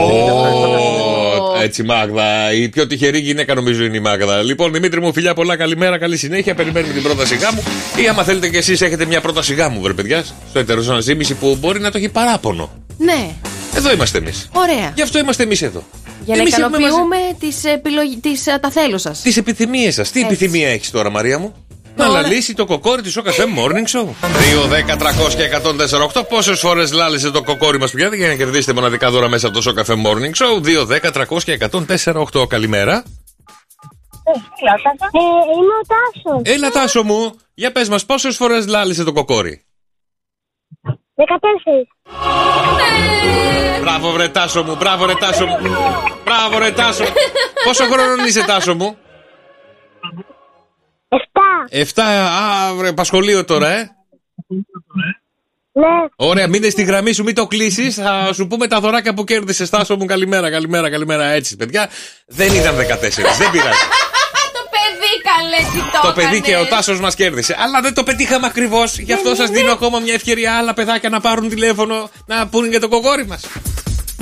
Έτσι, Μάγδα. Η πιο τυχερή γυναίκα νομίζω είναι η Μάγδα. Λοιπόν, Δημήτρη μου, φιλιά πολλά, καλημέρα, καλή συνέχεια. Περιμένουμε την πρόταση γάμου. Ή άμα θέλετε κι εσείς έχετε μια πρόταση γάμου, βρε παιδιά, στο ετεροζωναζήμιση που μπορεί να το έχει παράπονο. Ναι, Εδώ είμαστε εμείς. ωραία. Γι' αυτό είμαστε εμείς εδώ. Για να Εμείς έχουμε μαζί- ικανοποιούμε τις, επιλογ... τις, ε, τα θέλω σας. Τις επιθυμίες σας. Τι επιθυμία έχεις τώρα, Μαρία μου; Να Τώρα. λαλήσει το κοκόρι της Σοκαφέ Morning Show. 2, 10, 300 και 104, 8. Πόσες φορές λάλησε το κοκόρι μας, παιδιά, για να κερδίσετε μοναδικά δώρα μέσα από το Σοκαφέ Morning Show; 2, 10, 300 και 104, 8. Καλημέρα. Ε, είμαι ο Τάσο. Έλα, Τάσο μου, για πες μας, πόσες φορές λάλησε το κοκόρι; 14. Μπράβο, βρε Τάσο μου, μπράβο, ρε Τάσο μου. Μπράβο, ρε Τάσο. Πόσο χρόνο είσαι, Τάσο μου; 7. 7, α, βρε, πασχολείο τώρα, ε. Ναι. Ωραία, μείνε στη γραμμή σου, μην το κλείσεις. Θα σου πούμε τα δωράκια που κέρδισες. Τάσο μου, καλημέρα, καλημέρα, καλημέρα. Έτσι, παιδιά. Δεν ήταν 14, δεν πειράζει. το παιδί καλέ, τι το το παιδί και ο έκανες. Τάσος μας κέρδισε. Αλλά δεν το πετύχαμε ακριβώς. Γι' αυτό σας δίνω ακόμα μια ευκαιρία άλλα παιδάκια να πάρουν τηλέφωνο να πούνε για το κοκόρι μας.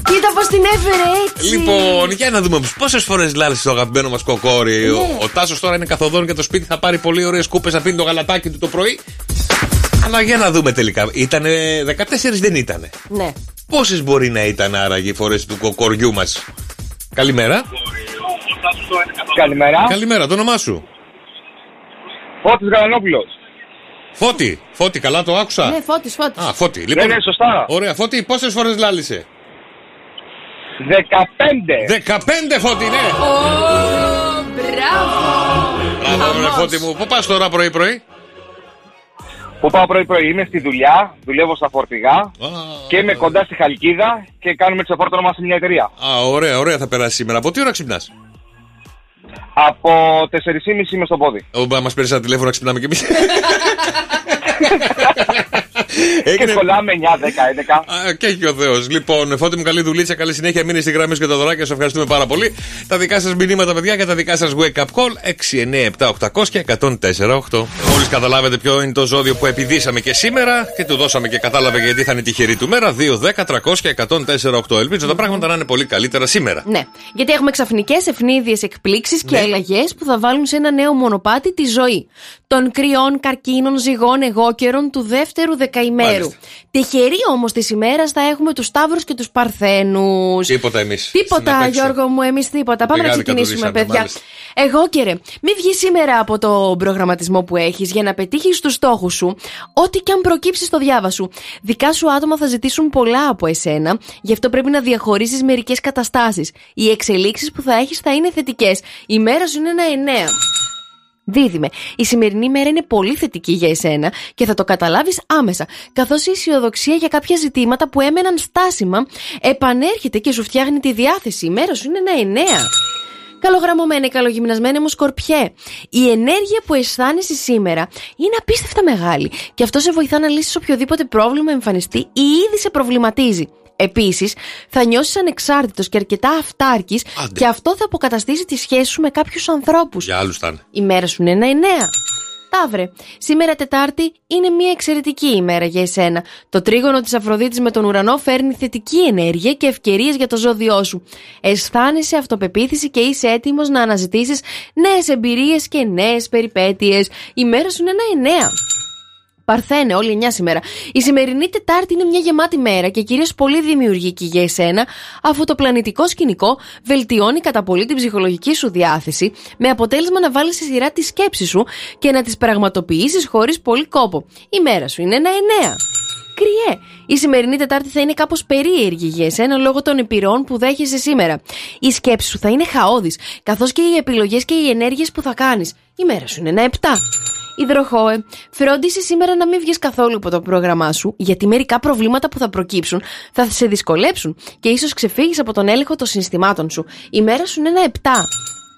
Κοίτα πώς την έφερε έτσι. Λοιπόν, για να δούμε πόσες φορές λάλησε το αγαπημένο μας κοκόρι. Ο, Ναι. ο Τάσος τώρα είναι καθοδόν για το σπίτι, θα πάρει πολύ ωραίες κούπες, θα πίνει το γαλατάκι του το πρωί. Αλλά για να δούμε τελικά. Ήτανε 14 δεν ήτανε. Ναι. Πόσες μπορεί να ήταν άραγε οι φορές του κοκοριού μας; Καλημέρα. Καλημέρα. Καλημέρα, το όνομά σου; Φώτης Γαλανόπουλος. Φώτη. Φώτη, καλά το άκουσα. Ναι, φώτης, φώτης. Α, Φώτη. Λοιπόν, ναι, σωστά. Ωραία, Φώτη, πόσες φορές λάλησε; 15. 15 Φώτη, ναι. Μπράβο. Μπράβο, ρε Φώτη μου. Πού πας τώρα πρωί-πρωί; Που πάω πρωί-πρωί; Είμαι στη δουλειά, δουλεύω στα φορτηγά και είμαι κοντά στη Χαλκίδα και κάνουμε ξεφόρτωνα μας σε μια εταιρεία. Α, ωραία, ωραία θα περάσει σήμερα. Από τι ώρα ξυπνάς; Από 4.30 είμαι στο πόδι. Μας παίρνει ένα τηλέφωνο να ξυπνάμε κι εμεί. Και κολλάμε 9, 10, 11. Α, και έχει ο Θεός. Λοιπόν, φώτη μου, καλή δουλίτσα, καλή συνέχεια. Μείνε στη γραμμή σου και τα δωράκια. Σα ευχαριστούμε πάρα πολύ. Τα δικά σας μηνύματα, παιδιά, και τα δικά σας wake up call 697 800 και 104 8. Μόλις καταλάβετε ποιο είναι το ζώδιο που επιδίσαμε και σήμερα και του δώσαμε και κατάλαβε γιατί θα είναι η τυχερή του μέρα. 2, 10, 300 και 104 8. Ελπίζω τα πράγματα να είναι πολύ καλύτερα σήμερα. Ναι, γιατί έχουμε ξαφνικές ευνίδιες εκπλήξεις και Ναι. αλλαγές που θα βάλουν σε ένα νέο μονοπάτι τη ζωή των κρυών, καρκίνων, ζυγών, εγώκερων του δεύτερου δεκαήμερου καημέρου. Μάλιστα. Τυχεροί όμως της ημέρας θα έχουμε τους Σταύρους και τους Παρθένους. Τίποτα εμείς. Τίποτα, Γιώργο μου, εμείς τίποτα. Πάμε να Μεγάλη ξεκινήσουμε, κατουρίσαμε, παιδιά. μάλιστα. Εγώ και ρε, μην βγεις σήμερα από το προγραμματισμό που έχεις για να πετύχεις τους στόχους σου, ό,τι και αν προκύψεις στο διάβα σου. Δικά σου άτομα θα ζητήσουν πολλά από εσένα, γι' αυτό πρέπει να διαχωρίσεις μερικές καταστάσεις. Οι εξελίξεις που θα έχεις θα είναι θετικές. Η μέρα σου είναι ένα εννέα. Δίδυμε, η σημερινή μέρα είναι πολύ θετική για εσένα και θα το καταλάβεις άμεσα, καθώς η αισιοδοξία για κάποια ζητήματα που έμεναν στάσιμα επανέρχεται και σου φτιάχνει τη διάθεση. Η μέρα σου είναι ένα εννέα. Καλογραμμωμένη, καλογυμνασμένη μου σκορπιέ. Η ενέργεια που αισθάνεσαι σήμερα είναι απίστευτα μεγάλη και αυτό σε βοηθά να λύσεις οποιοδήποτε πρόβλημα εμφανιστεί ή ήδη σε προβληματίζει. Επίσης, θα νιώσεις ανεξάρτητος και αρκετά αυτάρκης και αυτό θα αποκαταστήσει τη σχέση σου με κάποιους ανθρώπους. Για άλλους θα είναι. Η μέρα σου είναι ένα εννέα. Ταύρε, σήμερα Τετάρτη είναι μια εξαιρετική ημέρα για εσένα. Το τρίγωνο της Αφροδίτης με τον ουρανό φέρνει θετική ενέργεια και ευκαιρίες για το ζώδιό σου. Αισθάνεσαι αυτοπεποίθηση και είσαι έτοιμος να αναζητήσεις νέες εμπειρίες και νέες περιπέτειες. Η μέρα σου είναι ένα εννέα. Παρθένε, όλη 9 σήμερα. Η σημερινή Τετάρτη είναι μια γεμάτη μέρα και κυρίως πολύ δημιουργική για εσένα, αφού το πλανητικό σκηνικό βελτιώνει κατά πολύ την ψυχολογική σου διάθεση, με αποτέλεσμα να βάλεις στη σειρά τη σκέψη σου και να τις πραγματοποιήσεις χωρίς πολύ κόπο. Η μέρα σου είναι ένα 9. Κρυέ. Η σημερινή Τετάρτη θα είναι κάπως περίεργη για εσένα λόγω των επιρροών που δέχεσαι σήμερα. Η σκέψη σου θα είναι χαόδης, καθώς και οι επιλογές και οι ενέργειες που θα κάνεις. Η μέρα σου είναι ένα 7. Υδροχόε, φρόντισε σήμερα να μην βγεις καθόλου από το πρόγραμμά σου, γιατί μερικά προβλήματα που θα προκύψουν θα σε δυσκολέψουν και ίσως ξεφύγεις από τον έλεγχο των συναισθημάτων σου. Η μέρα σου είναι ένα 7.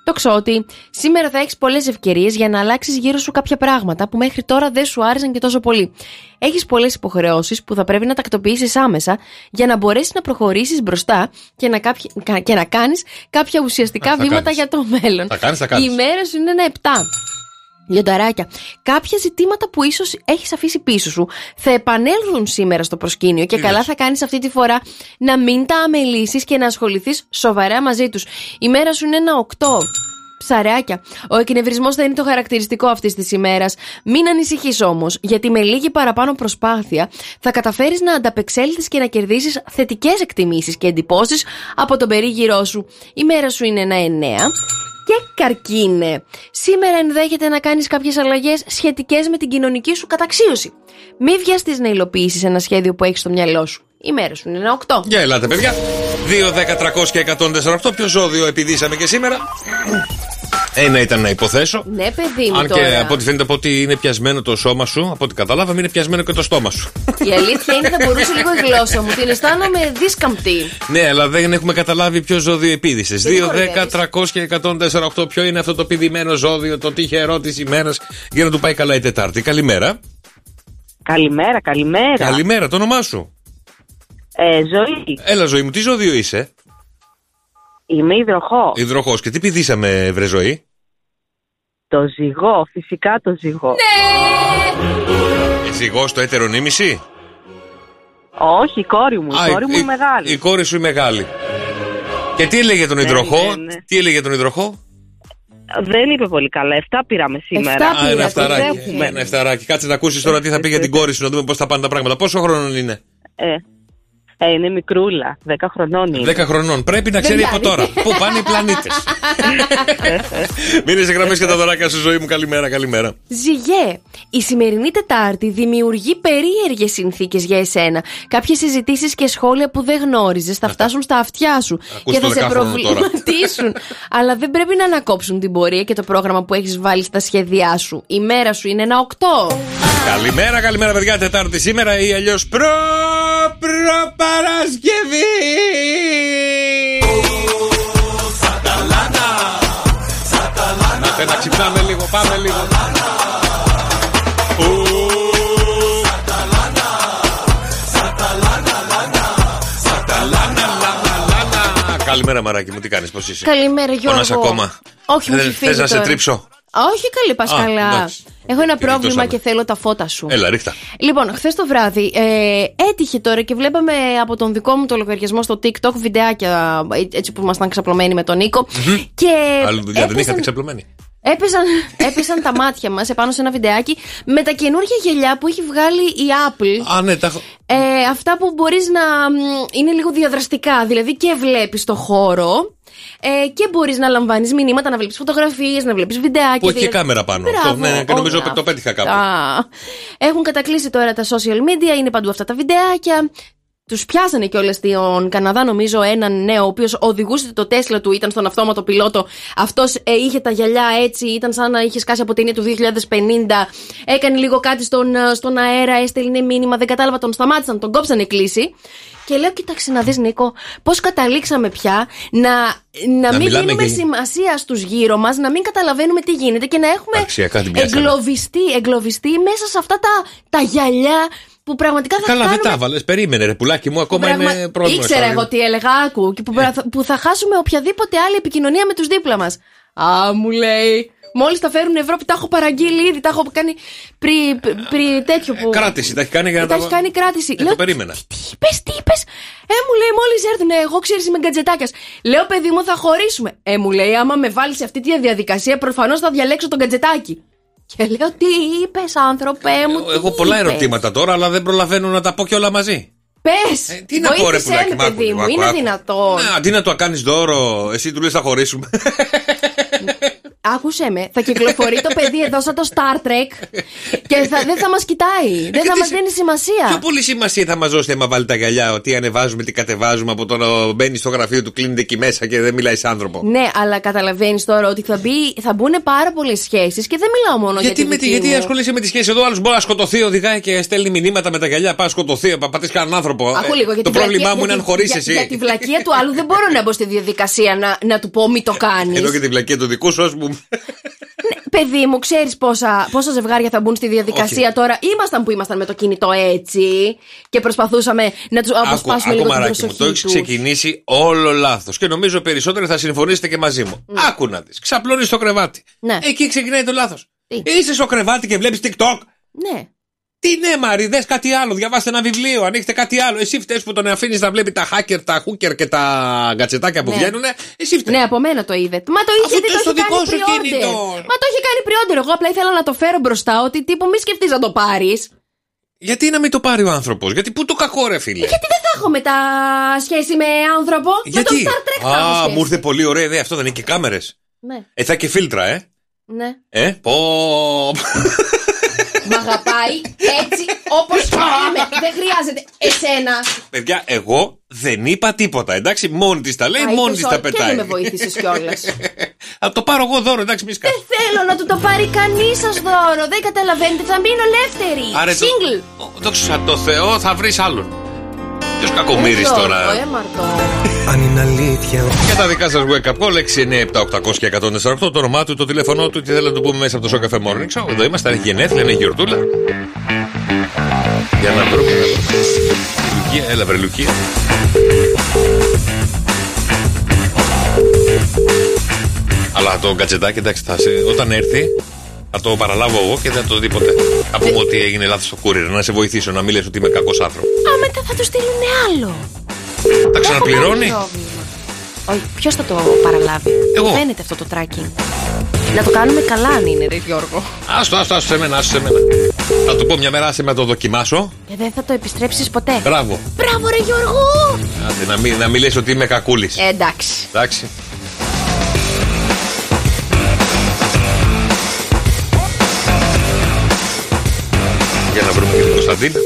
Το ξότι, σήμερα θα έχεις πολλές ευκαιρίες για να αλλάξεις γύρω σου κάποια πράγματα που μέχρι τώρα δεν σου άρεσαν και τόσο πολύ. Έχεις πολλές υποχρεώσεις που θα πρέπει να τακτοποιήσεις άμεσα για να μπορέσεις να προχωρήσεις μπροστά και να, κάποι... κα- και να κάνεις κάποια ουσιαστικά Α, θα βήματα κάνεις. για το μέλλον. Θα κάνεις, θα κάνεις. Η μέρα σου είναι ένα 7. Λιονταράκια, κάποια ζητήματα που ίσως έχεις αφήσει πίσω σου θα επανέλθουν σήμερα στο προσκήνιο και Τι καλά λες; θα κάνεις αυτή τη φορά να μην τα αμελήσεις και να ασχοληθείς σοβαρά μαζί τους. Η μέρα σου είναι ένα 8. Ψαρεάκια. Ο εκνευρισμός θα είναι το χαρακτηριστικό αυτής της ημέρας. Μην ανησυχείς όμως, γιατί με λίγη παραπάνω προσπάθεια θα καταφέρεις να ανταπεξέλθεις και να κερδίσεις θετικές εκτιμήσεις και εντυπώσεις από τον περίγυρό σου. Η μέρα σου είναι ένα 9. Και καρκίνε. Σήμερα ενδέχεται να κάνεις κάποιες αλλαγές σχετικές με την κοινωνική σου καταξίωση. Μη βιαστείς να υλοποιήσεις ένα σχέδιο που έχεις στο μυαλό σου. Η μέρα σου είναι ένα 8. Για ελάτε, παιδιά. 2, 10, 300 και 148. Ποιο ζώδιο επιδίσαμε και σήμερα; Ένα ήταν να υποθέσω. Ναι, παιδί μου Αν τώρα. και από ό,τι φαίνεται από ότι είναι πιασμένο το σώμα σου, από ό,τι καταλάβαμε, είναι πιασμένο και το στόμα σου. Η αλήθεια είναι θα μπορούσε λίγο η γλώσσα μου. Την αισθάνομαι δίσκαμπτη. ναι, αλλά δεν έχουμε καταλάβει ποιο ζώδιο επίδησες. Δεν 2, 10, κοροϊδεύεις. 300 και 148. Ποιο είναι αυτό το πηδημένο ζώδιο, το τυχερό τη ημέρα για να του πάει καλά η Τετάρτη. Καλημέρα. Καλημέρα, καλημέρα. Καλημέρα, το όνομά σου. Ε, ζωή. Έλα, ζωή μου, τι ζώδιο είσαι; Είμαι υδροχός. Υδροχός. Και τι πηδήσαμε, βρε ζωή; Το ζυγό, φυσικά το ζυγό. Ναι. Εσύ εγώ στο έτερο νήμιση; Όχι, η κόρη μου. Η Α, κόρη μου είναι μεγάλη. Η κόρη σου είναι μεγάλη. Και τι έλεγε τον Ναι, υδροχό; ναι, ναι. Τι έλεγε τον υδροχό; Δεν είπε πολύ καλά. Εφτά πήραμε σήμερα. Α, ένα φταράκι. Έχουμε. Ένα φταράκι. Κάτσε να ακούσεις τώρα τι θα πει για την κόρη σου, να δούμε πώς θα πάνε τα πράγματα. Πόσο χρόνο είναι; Ε, ε, είναι μικρούλα. Δέκα χρονών είναι. 10 χρονών. Πρέπει να ξέρει από τώρα πού πάνε οι πλανήτες. Μείνε σε γραμμές και τα δωράκια σου, ζωή μου. Καλημέρα, καλημέρα. Ζυγέ, η σημερινή Τετάρτη δημιουργεί περίεργες συνθήκες για εσένα. Κάποιες συζητήσεις και σχόλια που δεν γνώριζες θα φτάσουν στα αυτιά σου Ακούς και θα το σε δεκάχρονο τώρα. προβληματίσουν. Αλλά δεν πρέπει να ανακόψουν την πορεία και το πρόγραμμα που έχεις βάλει στα σχέδιά σου. Η μέρα σου είναι ένα 8. Καλημέρα, καλημέρα, παιδιά. Τετάρτη σήμερα ή αλλιώς προ. προ Παρασκευή. Να, να ξυπνάμε λίγο, πάμε λίγο. Καλημέρα, μαράκι μου, τι κάνεις, πώς είσαι; Καλημέρα, Γιώργο. Πονάς ακόμα; Όχι, μου Δεν- έχει φύγει θες να σε τώρα. τρίψω; Όχι, καλή, πα Α, καλά. Εντάξει. Έχω ένα πρόβλημα γλιτώσαμε. και θέλω τα φώτα σου. Έλα, ρίχτα. Λοιπόν, χθες το βράδυ ε, έτυχε τώρα και βλέπαμε από τον δικό μου το λογαριασμό στο TikTok βιντεάκια ε, έτσι που ήμασταν ξαπλωμένοι με τον Νίκο. Και Άλλη δουλειά δεν έπεσαν- είχατε ξαπλωμένη. Έπεσαν, έπεσαν τα μάτια μας επάνω σε ένα βιντεάκι με τα καινούργια γελιά που έχει βγάλει η Apple. Α, ναι, τα έχω. Ε, αυτά που μπορείς να. μ, είναι λίγο διαδραστικά. Δηλαδή και βλέπεις το χώρο ε, και μπορείς να λαμβάνεις μηνύματα, να βλέπεις φωτογραφίες, να βλέπεις βιντεάκια. Που έχει και δηλαδή- κάμερα πάνω. Μπράβο, Αυτό, ναι, και νομίζω όλα το πέτυχα κάπου. αυτά. Έχουν κατακλείσει τώρα τα social media, είναι παντού αυτά τα βιντεάκια. Τους πιάσανε κιόλας στον Καναδά, νομίζω, έναν νέο, ο οποίος οδηγούσε το Τέσλα του, ήταν στον αυτόματο πιλότο. Αυτός είχε τα γυαλιά έτσι, ήταν σαν να είχε σκάσει από ταινία του 2050. Έκανε λίγο κάτι στον, ε, στον αέρα, έστελνε μήνυμα, δεν κατάλαβα, τον σταμάτησαν, τον κόψανε κλίση. Και λέω, κοίταξε να δεις, Νίκο, πώς καταλήξαμε πια να, να, μην μιλάμε δίνουμε για- σημασία στους γύρω μας, να μην καταλαβαίνουμε τι γίνεται και να έχουμε Αξιακά την πιάσανε. εγκλωβιστεί, εγκλωβιστεί μέσα σε αυτά τα, τα γυαλιά που πραγματικά θα Καλά, δεν κάνουμε... τα βάλε. Περίμενε, ρε πουλάκι μου, ακόμα Πραγμα- είναι πρόβλημα. Ήξερα στο εγώ τι έλεγα, άκου. Και που, που θα χάσουμε οποιαδήποτε άλλη επικοινωνία με τους δίπλα μας. Α, μου λέει. Μόλις τα φέρουν Ευρώπη, τα έχω παραγγείλει ήδη. Τα έχω κάνει πριν πρι, τέτοιο που. Κράτηση, τα έχει κάνει για να Τα έχει κάνει κράτηση. Ε, Λέω, το περίμενα. τι είπες, τι είπες; Ε, μου λέει, μόλις έρθουν, εγώ ξέρεις είμαι γκατζετάκιας. Λέω, παιδί μου, θα χωρίσουμε. Ε, μου λέει, άμα με βάλεις σε αυτή τη διαδικασία, προφανώς θα διαλέξω τον γκατζετάκι. Και λέω, τι είπες, άνθρωπε μου. τι Έχω πολλά είπες;» ερωτήματα τώρα, αλλά δεν προλαβαίνω να τα πω και όλα μαζί. Πες! Ε, τι να πω, ρε πουλάκι, με, μ' άκου παιδί λίγο, μου, άκου, είναι άκου. δυνατόν. Ναι, αντί να το κάνεις δώρο, εσύ του λες θα χωρίσουμε. Άκουσε με, θα κυκλοφορεί το παιδί εδώ σαν το Star Trek και θα, δεν θα μας κοιτάει. δεν θα τι μας σε- δίνει σημασία. Πιο πολύ σημασία θα μας δώσει άμα βάλει τα γυαλιά, ότι ανεβάζουμε, τι κατεβάζουμε από το να μπαίνει στο γραφείο του, κλείνεται εκεί μέσα και δεν μιλάει σε άνθρωπο. Ναι, αλλά καταλαβαίνεις τώρα ότι θα, μπει, θα μπουν πάρα πολλές σχέσεις και δεν μιλάω μόνο Γιατί, για με, τη τη- δική γιατί μου. ασχολείσαι με τη σχέση εδώ, άλλος μπορεί να σκοτωθεί, οδηγάει και στέλνει μηνύματα με τα γυαλιά. Πάει να σκοτωθεί, να πατήσεις κανέναν άνθρωπο. Άκου Ε, λίγο, για το τη πρόβλημά βλακεία- μου είναι αν για τη- χωρίσεις για- εσύ. Για τη βλακεία του άλλου δεν μπορώ να μπω στη διαδικασία να, να του πω μη το κάνεις. Εδώ και τη βλακία του δικού σου, ας πούμε. Παιδί μου, ξέρεις πόσα, πόσα ζευγάρια θα μπουν στη διαδικασία Όχι. τώρα. Ήμασταν που ήμασταν με το κινητό έτσι και προσπαθούσαμε να τους Άκου, αποσπάσουμε άκου λίγο την μαράκι μου, προσοχή το έχεις τους. ξεκινήσει όλο λάθος. Και νομίζω περισσότεροι θα συμφωνήσετε και μαζί μου. Άκου να δεις. Ξαπλώνεις στο κρεβάτι. Ναι. Εκεί ξεκινάει το λάθος. Τι; Είσαι στο κρεβάτι και βλέπεις TikTok. Ναι. Τι ναι, Μαρή, δες κάτι άλλο. Διαβάστε ένα βιβλίο, ανοίξτε κάτι άλλο. Εσύ φταίει που τον αφήνεις να βλέπει τα hacker, τα hooker και τα γκατσετάκια που Ναι. βγαίνουν. Εσύ φταίει. Ναι, από μένα το είδε. Μα το είχε Αφού δει, το το στο είχε δικό κάνει σου pre-order. κινητό. Μα το είχε κάνει pre-order. Εγώ απλά ήθελα να το φέρω μπροστά ότι τύπου μη σκεφτείς να το πάρεις. Γιατί να μην το πάρει ο άνθρωπος, Γιατί πού το κακό, ρε φίλε; Γιατί δεν θα έχω μετά σχέση με άνθρωπο. Με το Star Trek θα έχω Α, σχέση. μου ήρθε πολύ ωραία ιδέα. Αυτό δεν είναι και κάμερες. Ναι, Ε, θα και φίλτρα, ε. ναι. Ε, πω. Μ' αγαπάει έτσι όπως είμαι. Δεν χρειάζεται εσένα. Παιδιά, εγώ δεν είπα τίποτα. Εντάξει, μόνη της τα λέει, Α, μόνη είπες της τα όλα- πετάει. Και δεν με βοήθησες κιόλας. Θα το πάρω εγώ δώρο, εντάξει, μη σκάς. Θέλω να του το πάρει κανείς σα δώρο. Δεν καταλαβαίνετε, θα μείνω ελεύθερη. Άρε, το- Single. Δόξα τω Θεώ, θα βρεις άλλον. Ποιο κακομοίρη Ε, τώρα. Γιώργο, ε, Μαρτώ. Αν είναι αλήθεια. Και τα δικά σας wake up call 697-800 και 148. Το όνομά του, το τηλέφωνό του, τι θέλετε να του πούμε μέσα από το Show Cafe Morning Show. Εδώ είμαστε, έχει γενέθλια, είναι γιορτούλα. Για να βρούμε. να βρούμε. Λουκία, έλα βρε Λουκία. Αλλά το κατσετάκι, εντάξει, θα σε, όταν έρθει, θα το παραλάβω εγώ και δεν θα το δει ποτέ. Θα πούμε ότι έγινε λάθος το courier, να σε βοηθήσω, να μην λες ότι είμαι κακός άνθρωπος. Α, μετά θα του στείλουν άλλο. Τα ξαναπληρώνει; Όχι, ποιος θα το παραλάβει; Εγώ. Φαίνεται αυτό το tracking. Να το κάνουμε καλά αν είναι, ρε Γιώργο. Άστο, άστο, άστο σε μένα, άστο σε μένα. Θα του πω μια μέρα, άσε με να το δοκιμάσω. Και δεν θα το επιστρέψεις ποτέ. Μπράβο. Μπράβο, ρε Γιώργο! Άντε, να μην, να μην λες ότι είμαι κακούλης. Ε, εντάξει. Εντάξει. Κωνσταντίνα.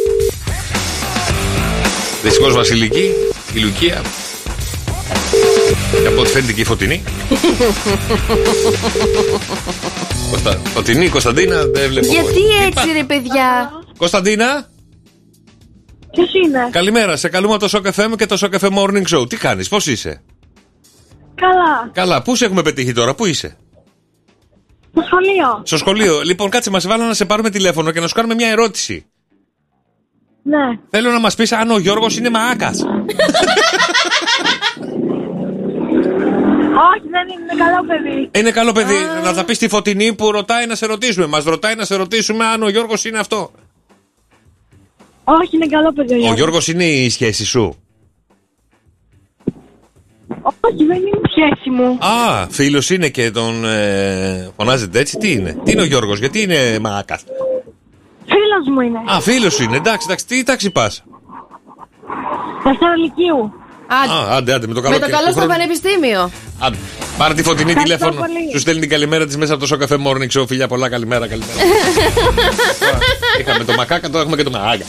Δυστυχώς Βασιλική, η Λουκία. Και από ό,τι φαίνεται και η Φωτεινή. Κωνστα... Φωτεινή, Κωνσταντίνα, δεν βλέπω. Γιατί Τι έτσι, πα- ρε παιδιά; Κωνσταντίνα, Ποιος είναι; καλημέρα. Σε καλούμε από το Shock FM και το Shock FM Morning Show. Τι κάνεις, πώς είσαι; Καλά. Καλά, πού σε έχουμε πετύχει τώρα, πού είσαι; Στο σχολείο. Στο σχολείο. Λοιπόν, κάτσε, μας βάλα να σε πάρουμε τηλέφωνο και να σου κάνουμε μια ερώτηση. Ναι. Θέλω να μας πεις αν ο Γιώργος είναι μαάκας. Όχι, δεν είναι, είναι καλό παιδί. Είναι καλό παιδί. Να τα πεις στη φωτεινή που ρωτάει να σε ρωτήσουμε. Μας ρωτάει να σε ρωτήσουμε αν ο Γιώργος είναι αυτό. Όχι, είναι καλό παιδί. Ο Γιώργος είναι η σχέση σου. Όχι, δεν είναι η σχέση μου. Α, φίλος είναι και τον ε, φωνάζετε έτσι. Τι είναι, Τι είναι ο Γιώργος, γιατί είναι μάκα. Φίλος μου είναι. Α, φίλος σου είναι, εντάξει, εντάξει, τι τάξη πας; Δευτερολυκείου. Α, άντε, άντε, με το καλό Με το και- καλό του στο χρόνου. πανεπιστήμιο. Άντε, πάρε τη φωτεινή Ευχαριστώ τηλέφωνο. πολύ. Σου στέλνει την καλημέρα της μέσα από το σοκαφέ morning show. Φιλιά πολλά, καλημέρα, καλημέρα. Τώρα, Είχαμε το μακάκα, τώρα έχουμε και το μαγάγκα.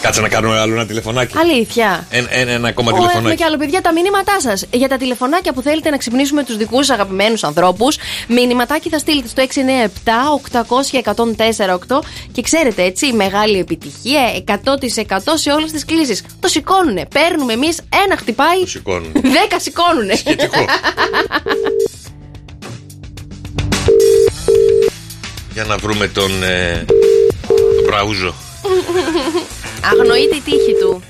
Κάτσε να κάνουμε άλλο ένα τηλεφωνάκι. Αλήθεια. Ένα, ένα, ένα ακόμα Ω, έχουμε τηλεφωνάκι. και άλλο, παιδιά, τα μηνύματά σας. Για τα τηλεφωνάκια που θέλετε να ξυπνήσουμε τους δικούς σας αγαπημένους ανθρώπους, μηνυματάκι θα στείλετε στο 697-800-1048 και ξέρετε έτσι, μεγάλη επιτυχία, 100% σε όλες τις κλήσεις. Το σηκώνουνε. Παίρνουμε εμείς, ένα χτυπάει, Το σηκώνουν. δέκα σηκώνουνε. Σχετικό. Για να βρούμε τον. Ε, τον Μπραούζο. Αγνοείται η τύχη του.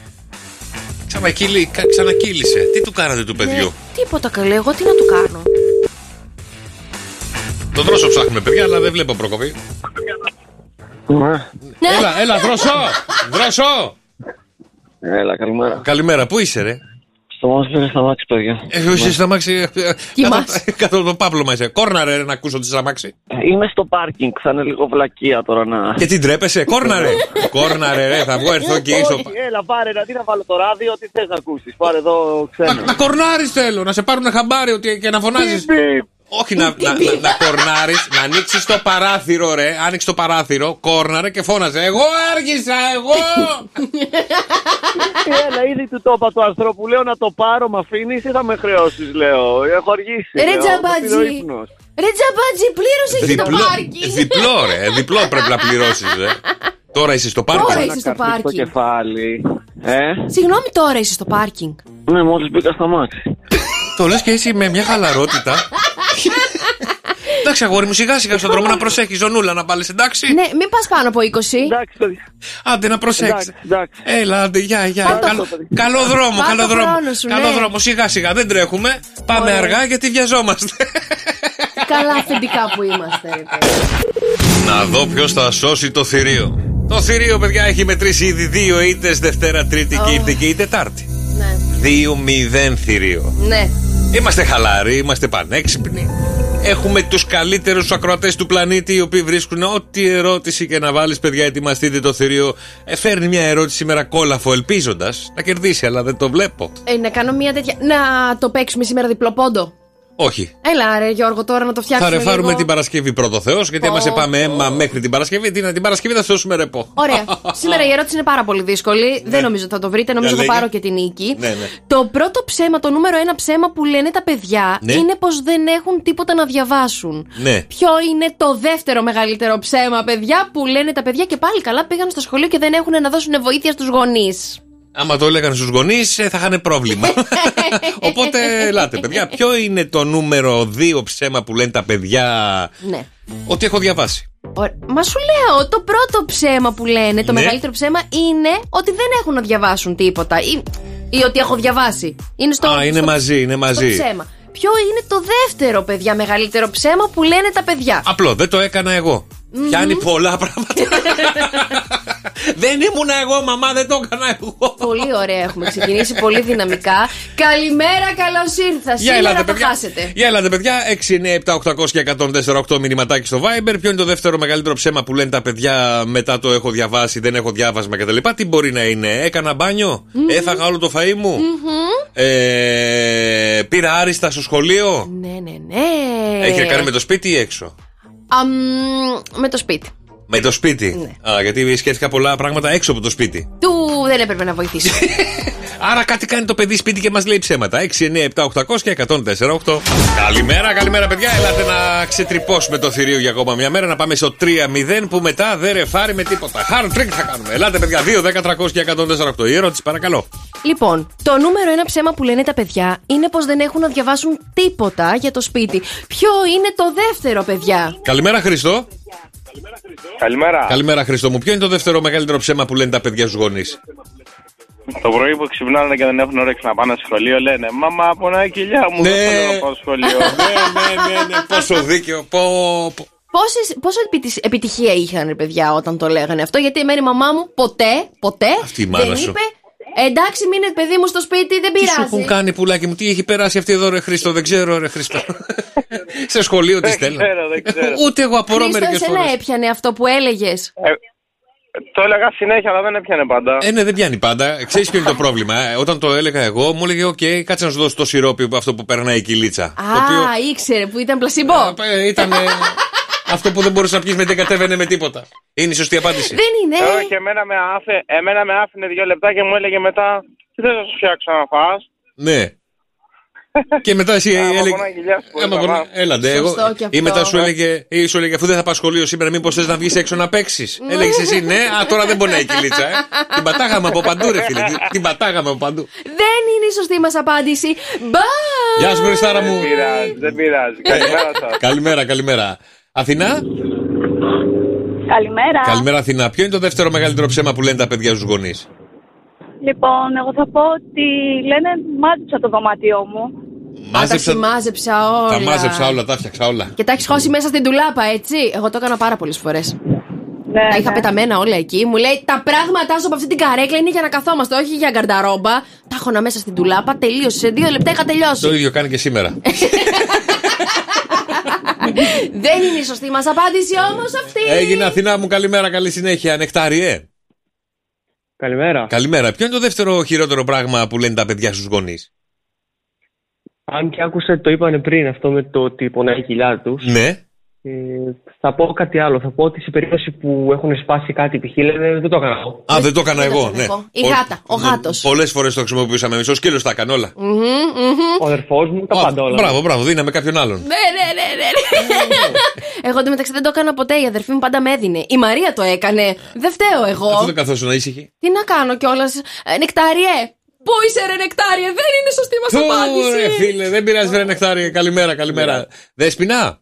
Ξανακύλει, κα- ξανακύλησε. Τι του κάνατε του παιδιού; Ναι, τίποτα καλέ, εγώ τι να του κάνω. Τον δρόσο ψάχνουμε, παιδιά, αλλά δεν βλέπω προκοπή. Ναι. Έλα, έλα, δρόσο! δρόσο! Έλα, καλημέρα. Καλημέρα, πού είσαι, ρε; Στο μας πήρε στα μάξι, παιδιά. Ε, είσαι στα μάξι. Κοιμάσαι. Κάτω το πάπλωμα είσαι. Κόρναρε ρε, να ακούσω τη στα μάξι. Είμαι στο πάρκινγκ, θα είναι λίγο βλακεία τώρα να... Και τι ντρέπεσαι, κόρναρε; Κόρναρε, ρε, θα βγω έρθω εκεί στο. Όχι, έλα, πάρε, να τι να βάλω το ράδιο, τι θες να ακούσεις. Πάρε εδώ Να, ξένο. να κορνάρεις θέλω, να σε πάρουν χαμπάρι ότι και να φωνάζεις. Όχι να, να, να, να κορνάρεις, να ανοίξεις το παράθυρο, ρε. Άνοιξε το παράθυρο, κόρναρε και φώναζε. Εγώ άργησα, εγώ! Έλα, ήδη του το είπα του ανθρώπου, λέω να το πάρω, με αφήνεις ή θα με χρεώσεις, λέω. Έχω αργήσει. Ρε λέω, τζαμπάτζι. με πήρε ο ύπνος. Ρε τζαμπάτζι, πλήρωσε και το διπλό, πάρκινγκ. διπλό, ρε. Διπλό πρέπει να πληρώσεις, ρε. Τώρα είσαι στο Τώρα πάρκινγκ. είσαι στο Καρφί στο πάρκινγκ. κεφάλι. Ε, Συγγνώμη, τώρα είσαι στο πάρκινγκ. ναι, μόλις μπήκα στα μάξι. Το λες και εσύ με μια χαλαρότητα. Εντάξει, αγόρι μου, σιγά σιγά στον δρόμο να προσέχεις, ζωνούλα να πάλι εντάξει. Ναι, μην πας πάνω από 20. Εντάξει, παιδιά. Άντε να προσέξεις. Εντάξει, εντάξει. Έλα, άντε, γεια, γεια. Πάρ' το- Καλό, καλό δρόμο, Πάρ' καλό το δρόμο. χρόνο σου, Καλό ναι. δρόμο, σιγά σιγά, δεν τρέχουμε. Πάμε Ωραία. αργά γιατί βιαζόμαστε. Καλά αφεντικά που είμαστε, ρε παιδί. να δω ποιος θα σώσει το θηρίο. Το θηρίο, παιδιά, έχει μετρήσει ήδη δύο ήττες Δευτέρα, Τρίτη και Oh. ήρθε και η Τετάρτη. Ναι. 2-0 θηρίο. Ναι. Είμαστε χαλαροί, είμαστε πανέξυπνοι. Έχουμε τους καλύτερους ακροατές του πλανήτη, οι οποίοι βρίσκουν ό,τι ερώτηση και να βάλεις, παιδιά, ετοιμαστείτε το θηρίο. Ε, φέρνει μια ερώτηση σήμερα κόλαφο, ελπίζοντας να κερδίσει, αλλά δεν το βλέπω. Ε, να κάνω μια τέτοια. Να το παίξουμε σήμερα διπλό πόντο. Όχι. Έλα, ρε Γιώργο, τώρα να το Θα φτιάξουμε. ρεφάρουμε λίγο. την Παρασκευή πρώτο Θεός, γιατί άμα Πω, σε πάμε πω. αίμα μέχρι την Παρασκευή, την, την Παρασκευή θα σε δώσουμε ρεπό. Ωραία. Σήμερα η ερώτηση είναι πάρα πολύ δύσκολη. Δεν νομίζω ότι θα το βρείτε. Νομίζω Για θα λέγε. πάρω και την νίκη. Ναι, ναι. Το πρώτο ψέμα, το νούμερο ένα ψέμα που λένε τα παιδιά Ναι. είναι πως δεν έχουν τίποτα να διαβάσουν. Ναι. Ποιο είναι το δεύτερο μεγαλύτερο ψέμα, παιδιά, που λένε τα παιδιά και πάλι καλά πήγαν στο σχολείο και δεν έχουν να δώσουν βοήθεια στους γονείς. Άμα το έλεγαν στους γονείς, θα είχαν πρόβλημα. Οπότε, ελάτε, παιδιά, ποιο είναι το νούμερο 2 ψέμα που λένε τα παιδιά Ναι. ότι έχω διαβάσει; Ωραία. Μα σου λέω, το πρώτο ψέμα που λένε, το Ναι. μεγαλύτερο ψέμα είναι ότι δεν έχουν να διαβάσουν τίποτα. Ή, ή ότι έχω διαβάσει. Είναι στο, Α, είναι στο- μαζί, είναι στο μαζί. ψέμα. Ποιο είναι το δεύτερο, παιδιά, μεγαλύτερο ψέμα που λένε τα παιδιά; Απλό, δεν το έκανα εγώ. Πιάνει πολλά πράγματα. δεν ήμουν εγώ, μαμά, δεν το έκανα εγώ. Πολύ ωραία, έχουμε ξεκινήσει πολύ δυναμικά. Καλημέρα, καλώς ήρθα. Για Σήμερα ελάτε, θα παιδιά. χάσετε. Για ελάτε, παιδιά. 6, 9, 7, 800 και 148 μηνυματάκι στο Viber. Ποιο είναι το δεύτερο μεγαλύτερο ψέμα που λένε τα παιδιά μετά το έχω διαβάσει, δεν έχω διάβασμα κτλ. Τι μπορεί να είναι, έκανα μπάνιο, έφαγα όλο το φαΐ μου, ε, πήρα άριστα στο σχολείο; Ναι, ναι, ναι. Έχει να κάνει με το σπίτι ή έξω; Αμ, με το σπίτι. Με το σπίτι. Ναι. Α, γιατί σκέφτηκα πολλά πράγματα έξω από το σπίτι. Του δεν έπρεπε να βοηθήσω. Άρα κάτι κάνει το παιδί σπίτι και μας λέει ψέματα. 6, 9, 7, 800 και 104, 8. Καλημέρα, καλημέρα, παιδιά. Ελάτε να ξετρυπώσουμε το θηρίο για ακόμα μια μέρα. Να πάμε στο 3-0 που μετά δεν ρεφάρει με τίποτα. Hard trick θα κάνουμε. Ελάτε, παιδιά. 2, 10, 300 και 104, 8. Η ερώτηση, παρακαλώ. Λοιπόν, το νούμερο ένα ψέμα που λένε τα παιδιά είναι πως δεν έχουν να διαβάσουν τίποτα για το σπίτι. Ποιο είναι το δεύτερο, παιδιά; Καλημέρα, Χριστό. Καλημέρα. Καλημέρα, Χριστό μου. Ποιο είναι το δεύτερο μεγαλύτερο ψέμα που λένε τα παιδιά στους γονείς; Το πρωί που ξυπνάνε και δεν έχουν όρεξη να πάνε στο σχολείο λένε Μαμά, πονάει η κοιλιά μου, Ναι. δεν θέλω να πάω στο σχολείο. ναι, ναι, ναι, ναι. Πόσο δίκαιο. Πω, πω. Πόσες, πόσο επιτυχ- επιτυχία είχαν, ρε παιδιά, όταν το λέγανε αυτό. Γιατί εμένα η μαμά μου ποτέ, ποτέ Αυτή η μάνα δεν σου. είπε Εντάξει, μείνε παιδί μου στο σπίτι, δεν Τι σου πειράζει. έχουν κάνει πουλάκι μου, τι έχει περάσει αυτή εδώ ρε Χρήστο, δεν ξέρω ρε Χρήστο. Σε σχολείο τη στέλνω. ξέρω, δεν ξέρω. Ούτε εγώ απορώ Χρήστο, μερικές εσένα φορές. έπιανε αυτό που έλεγες; Το έλεγα συνέχεια, αλλά δεν έπιανε πάντα. Ε, ναι, δεν πιάνει πάντα. Ξέρεις ποιο είναι το πρόβλημα. ε; Όταν το έλεγα εγώ, μου έλεγε: Οκ, κάτσε να σου δώσω το σιρόπι από αυτό που περνάει η κοιλίτσα. Α, το οποίο ήξερε που ήταν πλασιμπό. ε, ήταν αυτό που δεν μπορούσες να πιει με δεν κατέβαινε με τίποτα. Είναι η σωστή απάντηση. Δεν είναι. Όχι, εμένα με, άφη, εμένα με άφηνε δύο λεπτά και μου έλεγε μετά Τι θες να σου φτιάξω να φας; Ναι. Και μετά εσύ Άμα έλεγε. πονάει η κοιλιά σου, Άμα μπορεί να πονάει- φας. Έλα ντε, εγώ. Σωστό και αυτό. Ή μετά σου έλεγε, ή σου έλεγε, αφού δεν θα πας σχολείο σήμερα, μήπως θες να βγεις έξω να παίξεις; Έλεγες εσύ, ναι, α τώρα δεν πονάει η κυλίτσα. Ε. Την πατάγαμε από παντού, ρε φίλε. Την- Την πατάγαμε από παντού. Δεν είναι η σωστή μας απάντηση. Μπα! Γεια σου, Χριστάρα μου. Δεν πειράζει, δεν πειράζει. Καλημέρα σας. Καλημέρα, καλημέρα. Αθηνά; Καλημέρα. Καλημέρα, Αθηνά. Ποιο είναι το δεύτερο μεγαλύτερο ψέμα που λένε τα παιδιά στους γονείς; Λοιπόν, εγώ θα πω ότι λένε μάζεψα το δωμάτιό μου. Α, τα σημάζεψα όλα. Τα μάζεψα όλα, τα φτιάξα όλα. Και τα έχεις χώσει μέσα στην τουλάπα, έτσι; Εγώ το έκανα πάρα πολλές φορές. Ναι, τα είχα ναι. πεταμένα όλα εκεί. Μου λέει τα πράγματά σου από αυτή την καρέκλα είναι για να καθόμαστε, όχι για γκαρνταρόμπα. Τα έχω μέσα στην τουλάπα, τελείωσε. Σε δύο λεπτά είχα τελειώσει. Το ίδιο κάνει και σήμερα. Δεν είναι η σωστή μας απάντηση όμως αυτή. Έγινε Αθηνά μου, καλημέρα, καλή συνέχεια. Νεκτάριε. Καλημέρα. Καλημέρα. Ποιο είναι το δεύτερο χειρότερο πράγμα που λένε τα παιδιά στους γονείς; Αν και άκουσα, το είπανε πριν αυτό με το ότι πονάει η κοιλιά τους. Ναι. Ε, θα πω κάτι άλλο. Θα πω ότι σε περίπτωση που έχουν σπάσει κάτι, π.χ. λένε δεν το έκανα εγώ. Α, δεν το έκανα εγώ, ναι. Η γάτα, ο γάτος. Πολλές φορές το χρησιμοποιούσαμε εμείς. Ο σκύλος τα έκανε όλα. Ο αδερφός μου τα πάντα όλα. Μπράβο, μπράβο, δίναμε κάποιον άλλον. Ναι, ναι, ναι, ναι. ναι. Εγώ εντωμεταξύ δεν το έκανα ποτέ. Η αδερφή μου πάντα με έδινε. Η Μαρία το έκανε. Δεν φταίω εγώ. Αυτό δεν καθόσουν ήσυχη. Τι να κάνω κιόλας; Νεκτάριε. Πού είσαι, ρε Νεκτάριε, δεν είναι σωστή μας Ωραία, απάντηση. φίλε, δεν πειράζει, βρε Νεκτάρι. Καλημέρα, καλημέρα. Δέσπινα.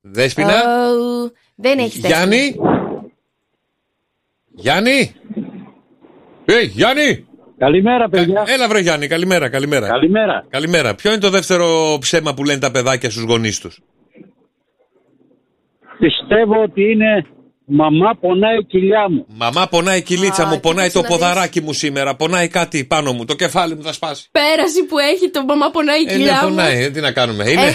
Δέσπινα. Oh, δεν έχεις Γιάννη. Γιάννη. Ε, Γιάννη. Καλημέρα, παιδιά. Έλα, βρε Γιάννη, καλημέρα, καλημέρα. Καλημέρα. Καλημέρα. Ποιο είναι το δεύτερο ψέμα που λένε τα παιδάκια στους γονείς τους; Πιστεύω ότι είναι μαμά πονάει η κοιλιά μου. Μαμά πονάει η κυλίτσα Α, μου, πονάει κοίταξε το να δεις. ποδαράκι μου σήμερα, πονάει κάτι πάνω μου, το κεφάλι μου θα σπάσει. Πέραση που έχει το μαμά πονάει η Ε, ναι, κοιλιά μου. πονάει, ε, τι να κάνουμε. Είναι. Ε,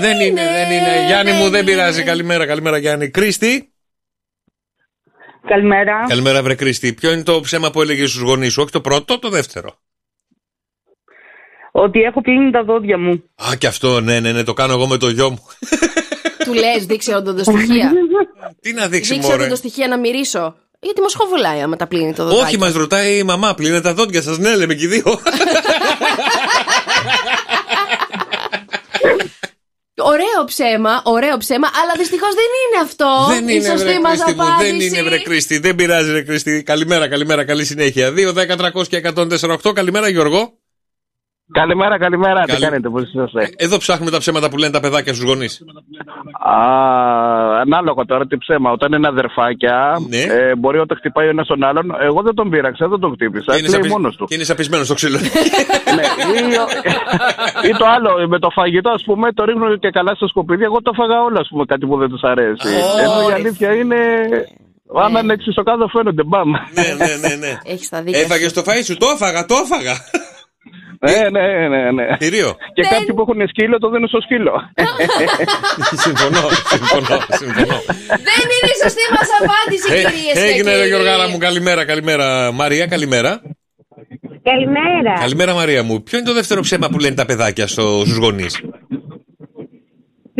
δεν είναι, δεν είναι. Γιάννη μου, δεν είναι. πειράζει. Καλημέρα, καλημέρα, Γιάννη. Κρίστη. Καλημέρα. Καλημέρα, βρε Κρίστη. Ποιο είναι το ψέμα που έλεγε στους γονείς σου, όχι το πρώτο, το δεύτερο; Ότι έχω πλύνει τα δόντια μου. Α, και αυτό, ναι, ναι, ναι, το κάνω εγώ με το γιο μου. Του λες, δείξε οντοντοστοιχεία. Τι να δείξει, δείξε μωρέ; οντοντοστοιχεία να μυρίσω; Γιατί μας χοβουλάει άμα τα πλύνει το δοντάκι. Όχι, μας ρωτάει η μαμά, πλύνε τα δόντια σας. Ναι, λέμε και οι δύο. Ωραίο ψέμα, ωραίο ψέμα, αλλά δυστυχώς δεν είναι αυτό. Δεν η είναι, σωστή βρε μας Κρίστη μου, δεν απάντηση. είναι, βρε Κρίστη. Δεν πειράζει, βρε Κρίστη. Καλημέρα, καλημέρα, καλή συνέχεια. 2, 10, 300 και 148. Καλημέρα, Γιώργο. Καλημέρα, καλημέρα. Τι Καλη- κάνετε, πώς είσαστε; Εδώ ψάχνουμε τα ψέματα που λένε τα παιδάκια στους γονείς. Α, ανάλογα τώρα τι ψέμα. Όταν είναι αδερφάκια, Ναι. ε, μπορεί όταν χτυπάει ο ένας τον άλλον. Εγώ δεν τον πείραξα, δεν τον χτύπησα. Και είναι, Κλαίει σαπι... μόνος του. και είναι σαπισμένο στο ξύλο. ναι, ή, ο- ή το άλλο, με το φαγητό, ας πούμε, το ρίχνω και καλά στο σκουπίδι. Εγώ το φάγα όλα, ας πούμε, κάτι που δεν τους αρέσει. Ενώ η αλήθεια είναι. Αν είναι εξισοκάδο φαίνονται, μπαμ. ναι, ναι, ναι, ναι. Έχεις τα δίκια. Έφαγες το φαΐ σου, το έφαγα, το έφαγα. Ναι, ναι, ναι, ναι. Θηρίο. Και κάποιοι που έχουν σκύλο το δίνουν στο σκύλο. συμφωνώ, συμφωνώ, συμφωνώ. Δεν είναι η σωστή μας απάντηση, Ε, κυρίες και Έγινε, ρε κύριοι. Γιωργάρα μου, καλημέρα, καλημέρα. Μαρία, καλημέρα. Καλημέρα. Καλημέρα, Μαρία μου. Ποιο είναι το δεύτερο ψέμα που λένε τα παιδάκια στους γονείς;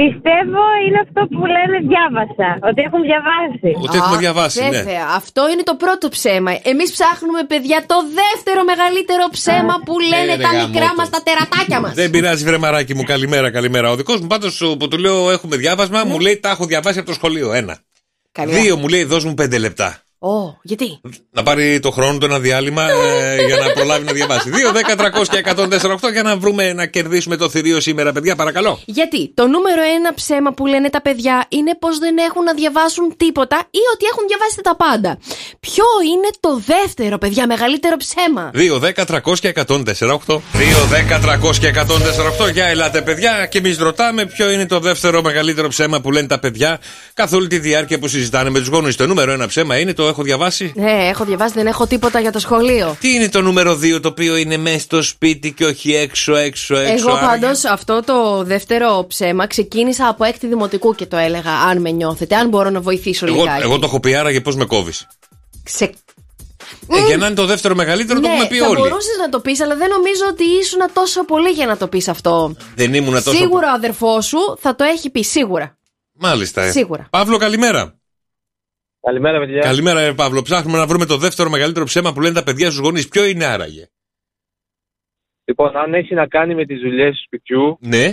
Πιστεύω είναι αυτό που λένε διάβασα. Ότι έχουν διαβάσει. Ότι έχουμε διαβάσει, ναι. Βέβαια, αυτό είναι το πρώτο ψέμα. Εμείς ψάχνουμε, παιδιά, το δεύτερο μεγαλύτερο ψέμα που λένε ρε τα γάμο μικρά το. μας, τα τερατάκια μας. Δεν πειράζει, βρε μαράκι μου. Καλημέρα, καλημέρα. Ο δικός μου πάντως που του λέω έχουμε διάβασμα, μου λέει τα έχω διαβάσει από το σχολείο. Ένα. Καλά. Δύο μου λέει δώσ' μου πέντε λεπτά. Ω, γιατί; Να πάρει το χρόνο του ένα διάλειμμα ε, για να προλάβει να διαβάσει. 2, 10, 300 και 148 για να βρούμε να κερδίσουμε το θηρίο σήμερα, παιδιά, παρακαλώ. Γιατί; Το νούμερο ένα ψέμα που λένε τα παιδιά είναι πως δεν έχουν να διαβάσουν τίποτα ή ότι έχουν διαβάσει τα πάντα. Ποιο είναι το δεύτερο, παιδιά, μεγαλύτερο ψέμα; 2, 10, 300 και 148. 2, 10, 300 και 148. Για ελάτε, παιδιά, και εμείς ρωτάμε ποιο είναι το δεύτερο μεγαλύτερο ψέμα που λένε τα παιδιά καθ' όλη τη διάρκεια που συζητάνε με τους γονείς. Το νούμερο ένα ψέμα είναι το το έχω διαβάσει; Ναι, έχω διαβάσει, δεν έχω τίποτα για το σχολείο. Τι είναι το νούμερο 2 το οποίο είναι μέσα στο σπίτι και όχι έξω, έξω, έξω. Εγώ άραγε; πάντως αυτό το δεύτερο ψέμα ξεκίνησα από έκτη δημοτικού και το έλεγα. Αν με νιώθετε, αν μπορώ να βοηθήσω Εγώ, λιγάκι. εγώ το έχω πει άραγε πώς με κόβεις; Ξε... Ε, για να είναι το δεύτερο μεγαλύτερο το ναι, έχουμε πει θα όλοι. μπορούσες να το πεις, αλλά δεν νομίζω ότι ήσουν τόσο πολύ για να το πεις αυτό. Δεν ήμουν τόσο. Σίγουρα ο αδερφός σου θα το έχει πει, σίγουρα. Μάλιστα. ε. Σίγουρα. Παύλο, καλημέρα. Καλημέρα, παιδιά. Καλημέρα, ε, Παύλο. Ψάχνουμε να βρούμε το δεύτερο μεγαλύτερο ψέμα που λένε τα παιδιά στους γονείς. Ποιο είναι άραγε; Λοιπόν, αν έχει να κάνει με τις δουλειές του σπιτιού, Ναι.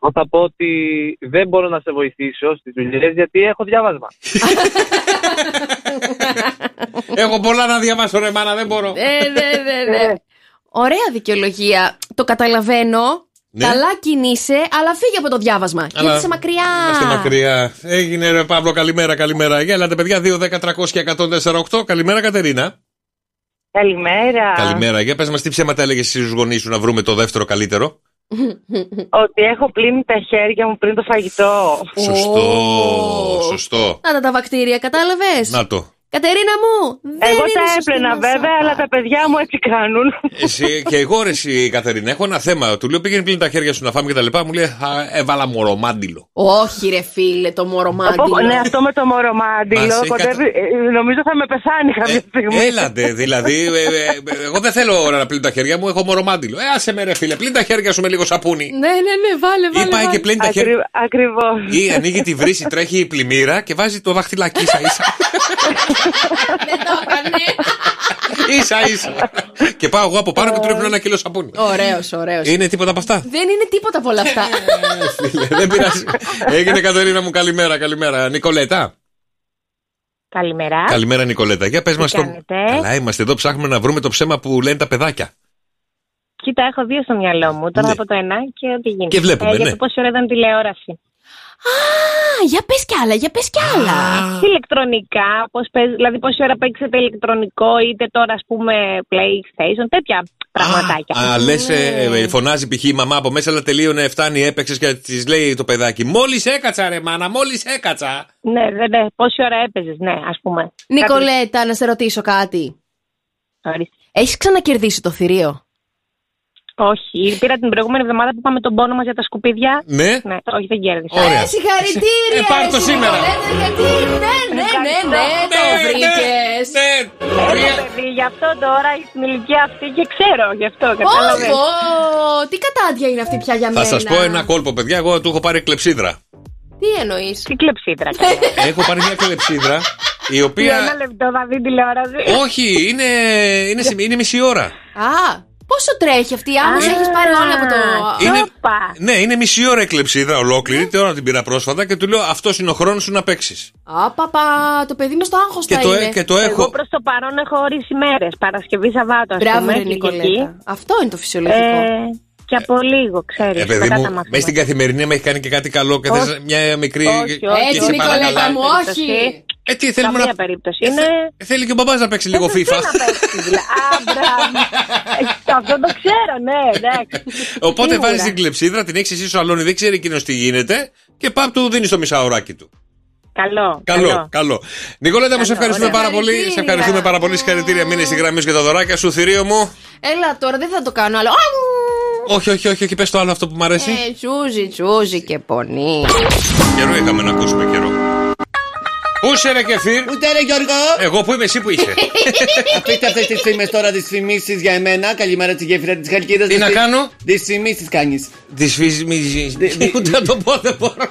εγώ θα πω ότι δεν μπορώ να σε βοηθήσω στις δουλειές γιατί έχω διάβασμα. Έχω πολλά να διαβάσω, ρε μάνα, δεν μπορώ. Ε, ναι, ναι, ναι. Ωραία δικαιολογία. Το καταλαβαίνω. Ναι. Καλά κινείσαι, αλλά φύγε από το διάβασμα. Αλλά Γιατί είσαι μακριά. Είμαστε μακριά. Έγινε ρε Παύλο, καλημέρα, καλημέρα. Για έλατε, παιδιά, 2, 10, 300 και 148. Καλημέρα, Κατερίνα. Καλημέρα. Καλημέρα. Για πες μας, τι ψέματα έλεγες στους γονείς σου να βρούμε το δεύτερο καλύτερο; Ότι έχω πλύνει τα χέρια μου πριν το φαγητό. Σωστό, σωστό. Να τα τα βακτήρια, κατάλαβες; Να το. Κατερίνα μου, δεν Εγώ είναι τα σωστή έπλαινα μασά. βέβαια, αλλά τα παιδιά μου έτσι κάνουν. Εσύ και εγώ ρε εσύ, Κατερίνα, έχω ένα θέμα. Του λέω πήγαινε πλύνει τα χέρια σου να φάμε και τα λοιπά. Μου λέει «Α, έβαλα μορομάντιλο. Όχι, ρε φίλε, το μωρομάντιλο. Από- ναι, αυτό με το Μας μωρομάντιλο. έχει Κοντεύει, ε, νομίζω θα με πεθάνει κάποια στιγμή. Έλατε, δηλαδή. ε, ε, ε, εγώ δεν θέλω ώρα να πλύνω τα χέρια μου, έχω μορομάντιλο. Ε, άσε με ρε φίλε, πλύνει τα χέρια σου με λίγο σαπούνι. Ναι, ναι, ναι, βάλε, βάλε. Ή πάει βάλε. και πλύνει τα χέρια. Ακριβώς. Ή ανοίγει τη βρύση, τρέχει η πλημμύρα και βάζει το δαχτυλάκι ίσα ίσα. ίσα ίσα. και πάω εγώ από πάνω και του ρίχνω ένα κιλό σαπούνι. Ωραίος, ωραίος. Είναι τίποτα από αυτά; Δεν είναι τίποτα από όλα αυτά. Φίλε, δεν πειράζει. Έγινε Κατερίνα μου, καλημέρα, καλημέρα. Νικολέτα. Καλημέρα. Καλημέρα, Νικολέτα. Για πες Τι μας το. κάνετε; Καλά, είμαστε εδώ, ψάχνουμε να βρούμε το ψέμα που λένε τα παιδάκια. Κοίτα, έχω δύο στο μυαλό μου. Τώρα Ναι. θα πω το ένα και ό,τι γίνεται. Και βλέπουμε, ε, Για ναι. το πόση ώρα ήταν τηλεόραση. Α, για πες κι άλλα, για πες κι άλλα. Ηλεκτρονικά, πώς παίζει, δηλαδή πόση ώρα παίξετε ηλεκτρονικό, είτε τώρα ας πούμε PlayStation, τέτοια πραγματάκια. Α, λες, φωνάζει π.χ. η μαμά από μέσα, αλλά τελείωνε, φτάνει, έπαιξες και της λέει το παιδάκι. Μόλις έκατσα, ρε μάνα, μόλις έκατσα. Ναι, ναι, ναι. Πόση ώρα έπαιζες, ναι, ας πούμε. Νικολέτα, να σε ρωτήσω κάτι. Ορίστε. Έχεις ξανακερδίσει το θηρίο; Όχι, πήρα την προηγούμενη εβδομάδα που είπαμε τον πόνο μας για τα σκουπίδια. Ναι. Ναι, όχι, δεν κέρδισα. Ωραία. Ε, συγχαρητήρια! Ε, πάρ' το ρε, σήμερα. Νικολέτα, γιατί, ναι, ναι, ναι, ναι, το βρήκες. Ε, παιδί, γι' αυτό τώρα στην ηλικία αυτή και ξέρω γι' αυτό, Όχι, κατάλαβες. τι κατάντια είναι αυτή πια για Θα μένα. σα πω ένα κόλπο, παιδιά. Εγώ του έχω πάρει κλεψίδρα. Τι εννοείς; Τι κλεψίδρα, έχω πάρει μια κλεψίδρα η Για οποία. ένα λεπτό θα δει τηλεόραση. Όχι, είναι, είναι, σε- είναι μισή ώρα. Α, πόσο τρέχει αυτή, άμα Α, έχεις πάρει όλα από το. Είναι, ναι, είναι μισή ώρα η κλεψίδρα ολόκληρη. Την ώρα την πήρα πρόσφατα και του λέω αυτός είναι ο χρόνος σου να παίξεις. Α, παπα, το παιδί με στο άγχος Και θα το ε- είναι. και το έχω- Εγώ προς το παρόν έχω ορίσει μέρε. Παρασκευή, Σαββάτο, ας Μπράβο, πούμε. ρε Κυριακή. Νικολέτα. Αυτό είναι το φυσιολογικό. Ε, και από λίγο, ξέρεις. Ε, παιδί μου, μέσα στην καθημερινή με έχει κάνει και κάτι καλό και Όχι. θες μια μικρή. Όχι, και όχι, σε όχι, παρακαλά. Νικολέτα μου, όχι. Ε, τι θέλουμε Καμία να. περίπτωση. Ε, Είναι. θε- Θέλει και ο μπαμπάς να παίξει λίγο Δεν FIFA. θέλει να παίξει, δηλαδή. Α, μπράβο. Ε, Αυτό το ξέρω, ναι, εντάξει. Οπότε Σίγουρα. βάζεις την κλεψίδρα, την έχεις εσύ στο σαλόνι, δεν ξέρει εκείνος τι γίνεται και παπ του δίνεις το μισάωράκι του. Καλό. Καλό, καλό. Νικολέτα, μου σε ευχαριστούμε ωραία. πάρα πολύ. Σε ευχαριστούμε πάρα πολύ. Συγχαρητήρια. Μείνε στη γραμμή σου και τα δωράκια σου, θηρίο μου. Έλα τώρα, δεν θα το κάνω άλλο. Α, Όχι, όχι, όχι, όχι, πες το άλλο αυτό που μου αρέσει. Ε, τσούζι, τσούζι και πονί. Καιρό είχαμε να ακούσουμε καιρό. Πού είσαι, ρε κεφίρ; Ούτε ρε Γιώργο. Εγώ που είμαι, εσύ που είσαι. Αφήστε αυτές τις φήμε τώρα, τις φημίσεις για εμένα. Καλημέρα της γέφυρα της Χαλκίδας. Τι να κάνω; Τις φημίσεις κάνεις. Τη φυσική. Ούτε να το πω, δεν μπορώ.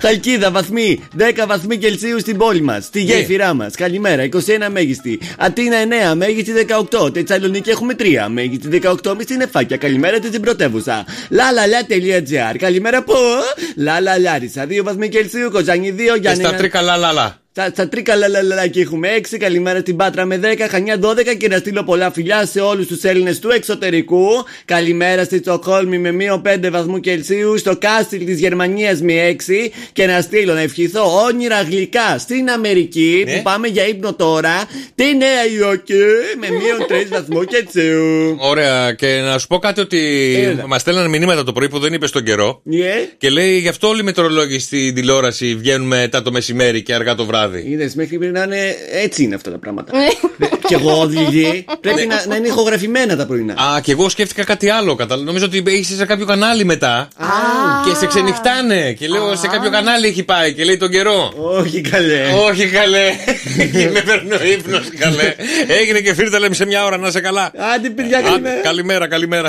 Χαλκίδα, βαθμοί. 10 βαθμοί Κελσίου στην πόλη μας. Στη Ναι. γέφυρά μας. Καλημέρα, 21 μέγιστη. Αθήνα 9, μέγιστη 18. Τετσαλονίκη έχουμε 3, μέγιστη 18 μη στην Εφάκια. Καλημέρα τη στην πρωτεύουσα. Λαλαλα.gr. Καλημέρα που. Λαλαλάρισα. 2 βαθμοί Κελσίου, Κοζάνη 2, Και Γιάννη. στα τρίκα λαλαλα. Στα, στα τρίκα λαλαλαλάκι έχουμε 6. Καλημέρα στην Πάτρα με 10. Χανιά 12. Και να στείλω πολλά φιλιά σε όλους τους Έλληνες του εξωτερικού. Καλημέρα στη Στοκχόλμη με μείον 5 βαθμού Κελσίου. Στο Κάστιλ της Γερμανίας με 6. Και να στείλω να ευχηθώ όνειρα γλυκά στην Αμερική Ναι. που πάμε για ύπνο τώρα. Τη Νέα Υόρκη με μείον 3 βαθμού Κελσίου. Ωραία, και να σου πω κάτι ότι Έλα. μας στέλνανε μηνύματα το πρωί που δεν είπες στον καιρό. Ναι. Και λέει γι' αυτό όλοι οι μετρολόγοι στην τηλεόραση βγαίνουν μετά το μεσημέρι και αργά το βράδυ. Βράδυ. Είδε, μέχρι πριν να είναι έτσι είναι αυτά τα πράγματα. Ναι. και εγώ οδηγεί. Πρέπει να, να είναι ηχογραφημένα τα πρωινά. Α, και εγώ σκέφτηκα κάτι άλλο. Κατάλαβα. Νομίζω ότι είσαι σε κάποιο κανάλι μετά. Και σε ξενυχτάνε. Και λέω σε κάποιο κανάλι έχει πάει και λέει τον καιρό. Όχι καλέ. Όχι καλέ. Και με παίρνει ο ύπνος καλέ. Έγινε και φύρτα λέμε σε μια ώρα να είσαι καλά. Άντε, παιδιά, καλημέρα. Καλημέρα, καλημέρα.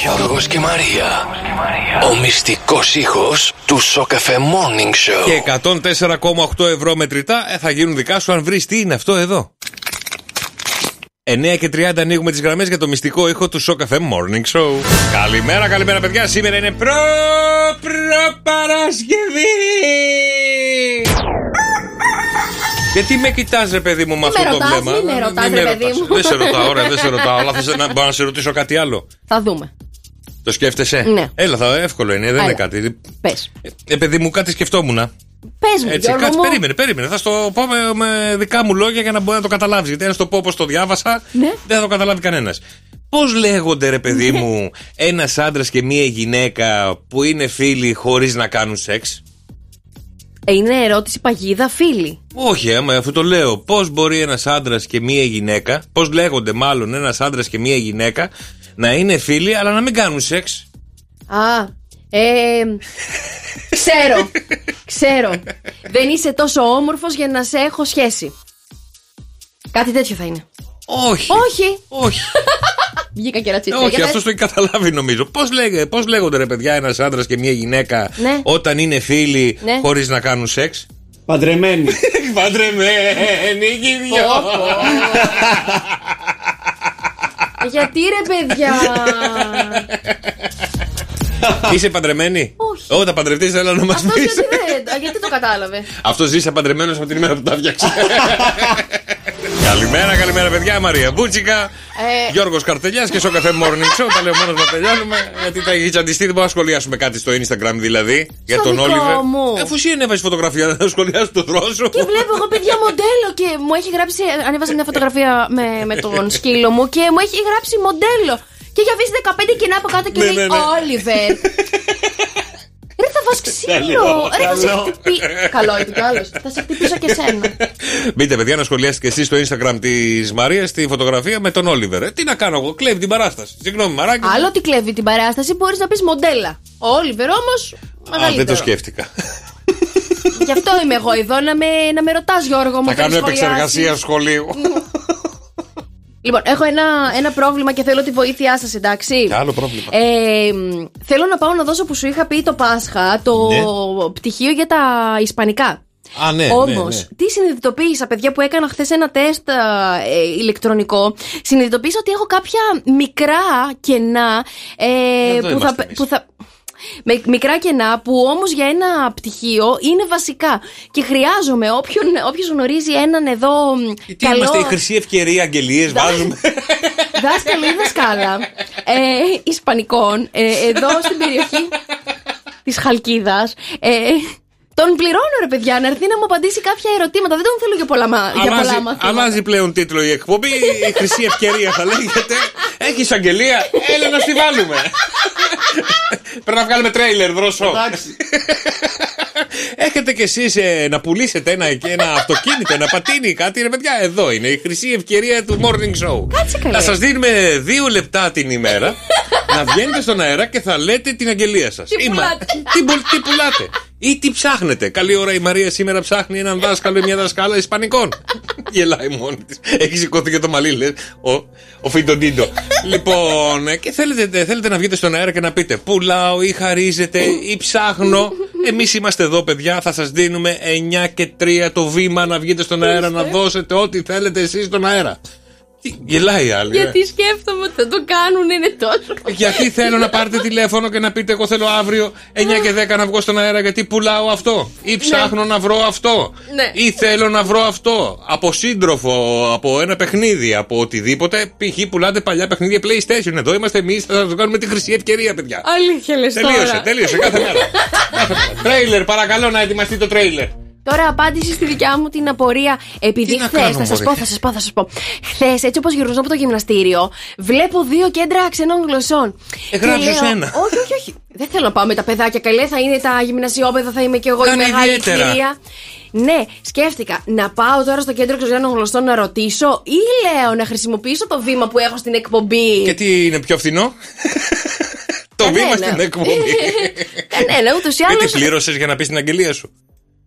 Γιώργος και Μαρία. Ο μυστικός ήχος του Σοκαφέ Morning Show. Και 104,8 ευρώ μετρητά ε, θα γίνουν δικά σου αν βρεις τι είναι αυτό εδώ; 9 και 30 ανοίγουμε τις γραμμές για το μυστικό ήχο του Show Cafe Morning Show. Καλημέρα, καλημέρα, παιδιά. Σήμερα είναι προ. προ Παρασκευή. Γιατί με κοιτάς, ρε παιδί μου, με Τι αυτό με το ρωτάς, βλέμμα; μη με Δεν- ρωτάς, μη με ρε παιδί ρωτάς. μου. Δεν σε ρωτάω, ωραία, δεν σε ρωτάω. Αλλά θες να, μπορώ να σε ρωτήσω κάτι άλλο. Θα δούμε. Το σκέφτεσαι; Ναι. Έλα, θα, εύκολο είναι, δεν Έλα. είναι κάτι. Πες. Ε, παιδί μου, κάτι σκεφτόμουν. Πες μου, Έτσι, Γιώργο κάτσε, μου. περίμενε, περίμενε. Θα στο πω με, με δικά μου λόγια για να μπορεί να το καταλάβεις. Γιατί αν στο πω όπως το διάβασα, Ναι. δεν θα το καταλάβει κανένας. Πώς λέγονται, ρε παιδί μου, ένας άντρας και μία γυναίκα που είναι φίλοι χωρίς να κάνουν σεξ; Ε, είναι ερώτηση παγίδα, φίλοι. Όχι, άμα αφού το λέω. Πώς μπορεί ένας άντρας και μία γυναίκα, πώς λέγονται μάλλον ένας άντρας και μία γυναίκα να είναι φίλοι αλλά να μην κάνουν σεξ. Α, ε, ξέρω, ξέρω. Δεν είσαι τόσο όμορφος για να σε έχω σχέση. Κάτι τέτοιο θα είναι. Όχι. Όχι. Όχι. Βγήκα και ρατσίστηκα. Όχι, Για αυτός το έχει καταλάβει νομίζω. Πώς πώς λέγονται ρε παιδιά ένας άντρας και μία γυναίκα Ναι. όταν είναι φίλοι Ναι. χωρίς να κάνουν σεξ; Παντρεμένοι. Παντρεμένοι και οι δυο. Γιατί ρε παιδιά; Είσαι παντρεμένη; Όχι. Όταν παντρευτείς, έλα να μας Αυτός πεις. γιατί, δεν, α, γιατί το κατάλαβε; Αυτός ζει παντρεμένος από την ημέρα που τα φτιάξε. καλημέρα, καλημέρα, παιδιά. Μαρία Μπούτσικα. Ε, Γιώργος Καρτελιάς και στο καφέ Morning Show. Τα λέω μόνος να τελειώνουμε. Γιατί τα έχεις τσαντιστεί. Δεν μπορούμε να σχολιάσουμε κάτι στο Instagram δηλαδή. για Στο τον δικό Όλιβερ. μου. Αφού εσύ ανέβασες φωτογραφία, να σχολιάσει το δρόσο. Και βλέπω εγώ παιδιά μοντέλο και μου έχει γράψει. Ανέβασα μια φωτογραφία με, με τον σκύλο μου και μου έχει γράψει μοντέλο. Και έχει αφήσει 15 κοινά από κάτω και Ναι, λέει ναι, ναι. Όλιβερ. Ρε θα φας ξύλο. Καλό, Ρε θα σε καλό. χτυπήσω. Καλό είναι κι άλλος. Θα σε χτυπήσω και σένα. Μπείτε, παιδιά, να σχολιάσετε και εσείς στο Instagram της Μαρίας τη φωτογραφία με τον Όλιβερ. Ε, τι να κάνω εγώ, κλέβει την παράσταση. Συγγνώμη, μαράκι. Άλλο ότι κλέβει την παράσταση μπορείς να πεις μοντέλα. Ο Όλιβερ όμως. Α, δεν το σκέφτηκα. Γι' αυτό είμαι εγώ εδώ να με, να με ρωτάς, Γιώργο μου. Θα και να κάνω επεξεργασία σχολιάσεις. σχολείου. Λοιπόν, έχω ένα, ένα πρόβλημα και θέλω τη βοήθειά σας, εντάξει. Και άλλο πρόβλημα. Ε, μ, θέλω να πάω να δώσω που σου είχα πει το Πάσχα το Ναι. πτυχίο για τα Ισπανικά. Α, ναι, Όμως, ναι, ναι. τι συνειδητοποίησα, παιδιά, που έκανα χθες ένα τεστ α, ε, ηλεκτρονικό. Συνειδητοποίησα ότι έχω κάποια μικρά κενά. Ε, Εδώ που, θα, είμαστε εμείς. που θα. Με μικρά κενά που όμως για ένα πτυχίο είναι βασικά. Και χρειάζομαι όποιον, όποιος γνωρίζει έναν εδώ μ, Τι καλό είμαστε η χρυσή ευκαιρία, αγγελίες, βάζουμε. δάσκαλο ή δασκάλα ε, Ισπανικών ε, εδώ στην περιοχή της Χαλκίδας ε, τον πληρώνω ρε παιδιά να έρθει να μου απαντήσει κάποια ερωτήματα. Δεν τον θέλω για πολλά, μα- για Αλλάζει, πολλά μαθήματα. αλλάζει πλέον τίτλο η εκπομπή. Η χρυσή ευκαιρία θα λέγεται. Έχεις αγγελία, έλα να στη βάλουμε. Πρέπει να βγάλουμε τρέιλερ, δρόσο. Εντάξει. Έχετε κι εσείς να πουλήσετε ένα, ένα αυτοκίνητο, ένα πατίνι, κάτι ρε παιδιά. Εδώ είναι η χρυσή ευκαιρία του morning show. Κάτσε καλέ. Θα σας δίνουμε δύο λεπτά την ημέρα να βγαίνετε στον αέρα και θα λέτε την αγγελία σας. Τι πουλάτε. Τι, πουλ- τι πουλάτε. Ή τι ψάχνετε. Καλή ώρα η Μαρία σήμερα ψάχνει έναν δάσκαλο ή μια δασκάλα Ισπανικών. Γελάει μόνη της. Έχει σηκώθει και το μαλλί, λες. Ο, ο Φιντοντίντο. λοιπόν, ε, και θέλετε, θέλετε να βγείτε στον αέρα και να πείτε Πουλάω ή χαρίζετε ή ψάχνω. Εμείς είμαστε εδώ, παιδιά. Θα σας δίνουμε 9 και 3 το βήμα να βγείτε στον αέρα να δώσετε ό,τι θέλετε εσείς στον αέρα. Τι, γελάει η άλλη. ε. Γιατί σκέφτομαι ότι θα το κάνουν, είναι τόσο. Γιατί θέλω να πάρετε τηλέφωνο και να πείτε: Εγώ θέλω αύριο 9 και 10 να βγω στον αέρα γιατί πουλάω αυτό. Ή ψάχνω να βρω αυτό. Ναι. Ή θέλω να βρω αυτό. Από σύντροφο, από ένα παιχνίδι, από οτιδήποτε. Π.χ. πουλάτε παλιά παιχνίδια PlayStation. Εδώ είμαστε εμείς, θα σας κάνουμε τη χρυσή ευκαιρία, παιδιά. Αλήθεια λες Τελείωσε, τώρα. τελείωσε κάθε μέρα. Κάθε μέρα. Τρέιλερ, παρακαλώ να ετοιμαστεί το τρέιλερ. Τώρα απάντηση στη δικιά μου την απορία. Επειδή Τι να χθες, κάνω, θα σας μωρέ. πω, θα σας πω, θα σας πω. Χθες, έτσι όπως γυρνούσα από το γυμναστήριο, βλέπω δύο κέντρα ξενών γλωσσών. Ε, Και γράψε λέω- ένα. Όχι, όχι, όχι. Δεν θέλω να πάω με τα παιδάκια καλέ, θα είναι τα γυμνασιόπαιδα, θα είμαι κι εγώ η Κάνει μεγάλη ιδιαίτερα. κυρία. Ναι, σκέφτηκα να πάω τώρα στο κέντρο εξωτερικών γνωστών να ρωτήσω ή λέω να χρησιμοποιήσω το βήμα που έχω στην εκπομπή. Και τι είναι πιο φθηνό; το Κανένα. βήμα στην εκπομπή. Κανένα, ούτως ή Με άλλως. τι πλήρωσες για να πεις την αγγελία σου;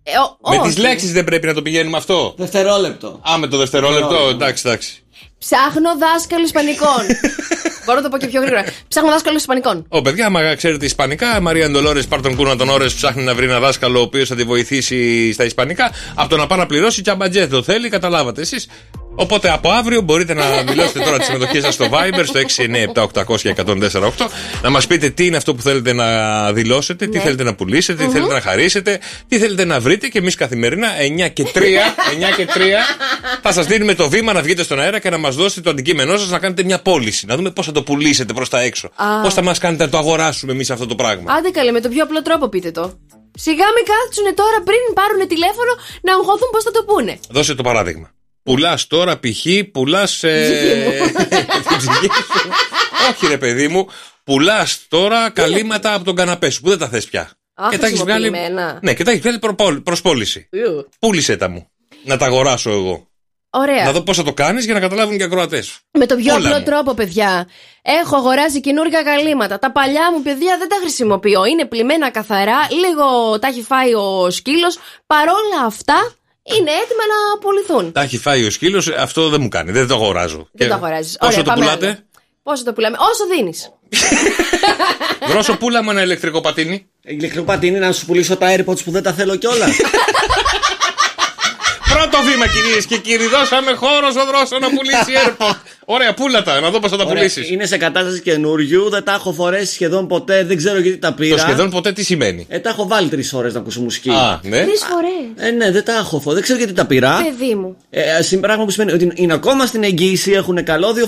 Ε, ο- Με όχι. τι λέξεις δεν πρέπει να το πηγαίνουμε αυτό. Δευτερόλεπτο. Α, με το δευτερόλεπτο. Εντάξει, εντάξει. Ψάχνω δάσκαλο Ισπανικών. Μπορώ να το πω και πιο γρήγορα. Ψάχνω δάσκαλο Ισπανικών. Ω, παιδιά, άμα ξέρετε Ισπανικά, Μαρία Ντολόρες πάρ τον κούνα τον ώρε ψάχνει να βρει ένα δάσκαλο ο οποίος θα τη βοηθήσει στα Ισπανικά. Από το να πάει να πληρώσει, τσαμπατζέ το θέλει, καταλάβατε εσείς. Οπότε από αύριο μπορείτε να δηλώσετε τώρα τη συμμετοχή σας στο Viber στο 697-800-1048 να μας πείτε τι είναι αυτό που θέλετε να δηλώσετε, τι Ναι. θέλετε να πουλήσετε, τι θέλετε να χαρίσετε, τι θέλετε να βρείτε και εμείς καθημερινά 9 και 3, 9 και 3 θα σας δίνουμε το βήμα να βγείτε στον αέρα και να μας δώσετε το αντικείμενό σας να κάνετε μια πώληση. Να δούμε πώς θα το πουλήσετε προς τα έξω. Α. Πώς θα μας κάνετε να το αγοράσουμε εμείς αυτό το πράγμα. Άντε καλέ, με τον πιο απλό τρόπο πείτε το. Σιγά μην κάτσουνε τώρα πριν πάρουν τηλέφωνο να αγχωθούν πώς θα το πούνε. Δώσε το παράδειγμα. Πουλάς τώρα π.χ. πουλάς. την ψυχή σου. Όχι, ρε παιδί μου. Πουλάς τώρα καλύματα από τον καναπέ σου που δεν τα θες πια. Α, και τα έχεις βγάλει. χρησιμοποιημένα. Ναι, και τα έχεις βγάλει προ πώληση. Ιου. Πούλησε τα μου. Να τα αγοράσω εγώ. Ωραία. Να δω πώς θα το κάνεις για να καταλάβουν και οι ακροατές. Με τον πιο Όλα απλό μου. τρόπο, παιδιά. Έχω αγοράσει καινούργια καλύματα. Τα παλιά μου, παιδιά, δεν τα χρησιμοποιώ. Είναι πλημμένα καθαρά. Λίγο τα έχει φάει ο σκύλος. Παρόλα αυτά, είναι έτοιμα να απολυθούν. Τα έχει φάει ο σκύλος, αυτό δεν μου κάνει. Δεν το αγοράζω. Δεν το αγοράζεις. Πόσο το πουλάτε, Πόσο το πουλάμε. Όσο δίνεις. Δρόσο πούλα μου ένα ηλεκτρικό πατίνι. Ηλεκτρικό πατίνι να σου πουλήσω τα AirPods που δεν τα θέλω κιόλας. Πρώτο βήμα, κυρίες και κύριοι. Δώσαμε χώρο στο δρόσο να πουλήσει AirPod. Ωραία, πούλα τα, να δω πώς θα τα Ωραία, πουλήσεις. Είναι σε κατάσταση καινούριου, δεν τα έχω φορέσει σχεδόν ποτέ, δεν ξέρω γιατί τα πήρα. Το σχεδόν ποτέ τι σημαίνει; Ε, τα έχω βάλει τρεις ώρες να ακούσω μουσική. Α, ναι. Τρεις φορές. Ε, ναι, δεν τα έχω φορέσει. Δεν ξέρω γιατί τα πήρα. Παιδί μου. Ε, συ- πράγμα που σημαίνει ότι είναι ακόμα στην εγγύηση, έχουν καλώδιο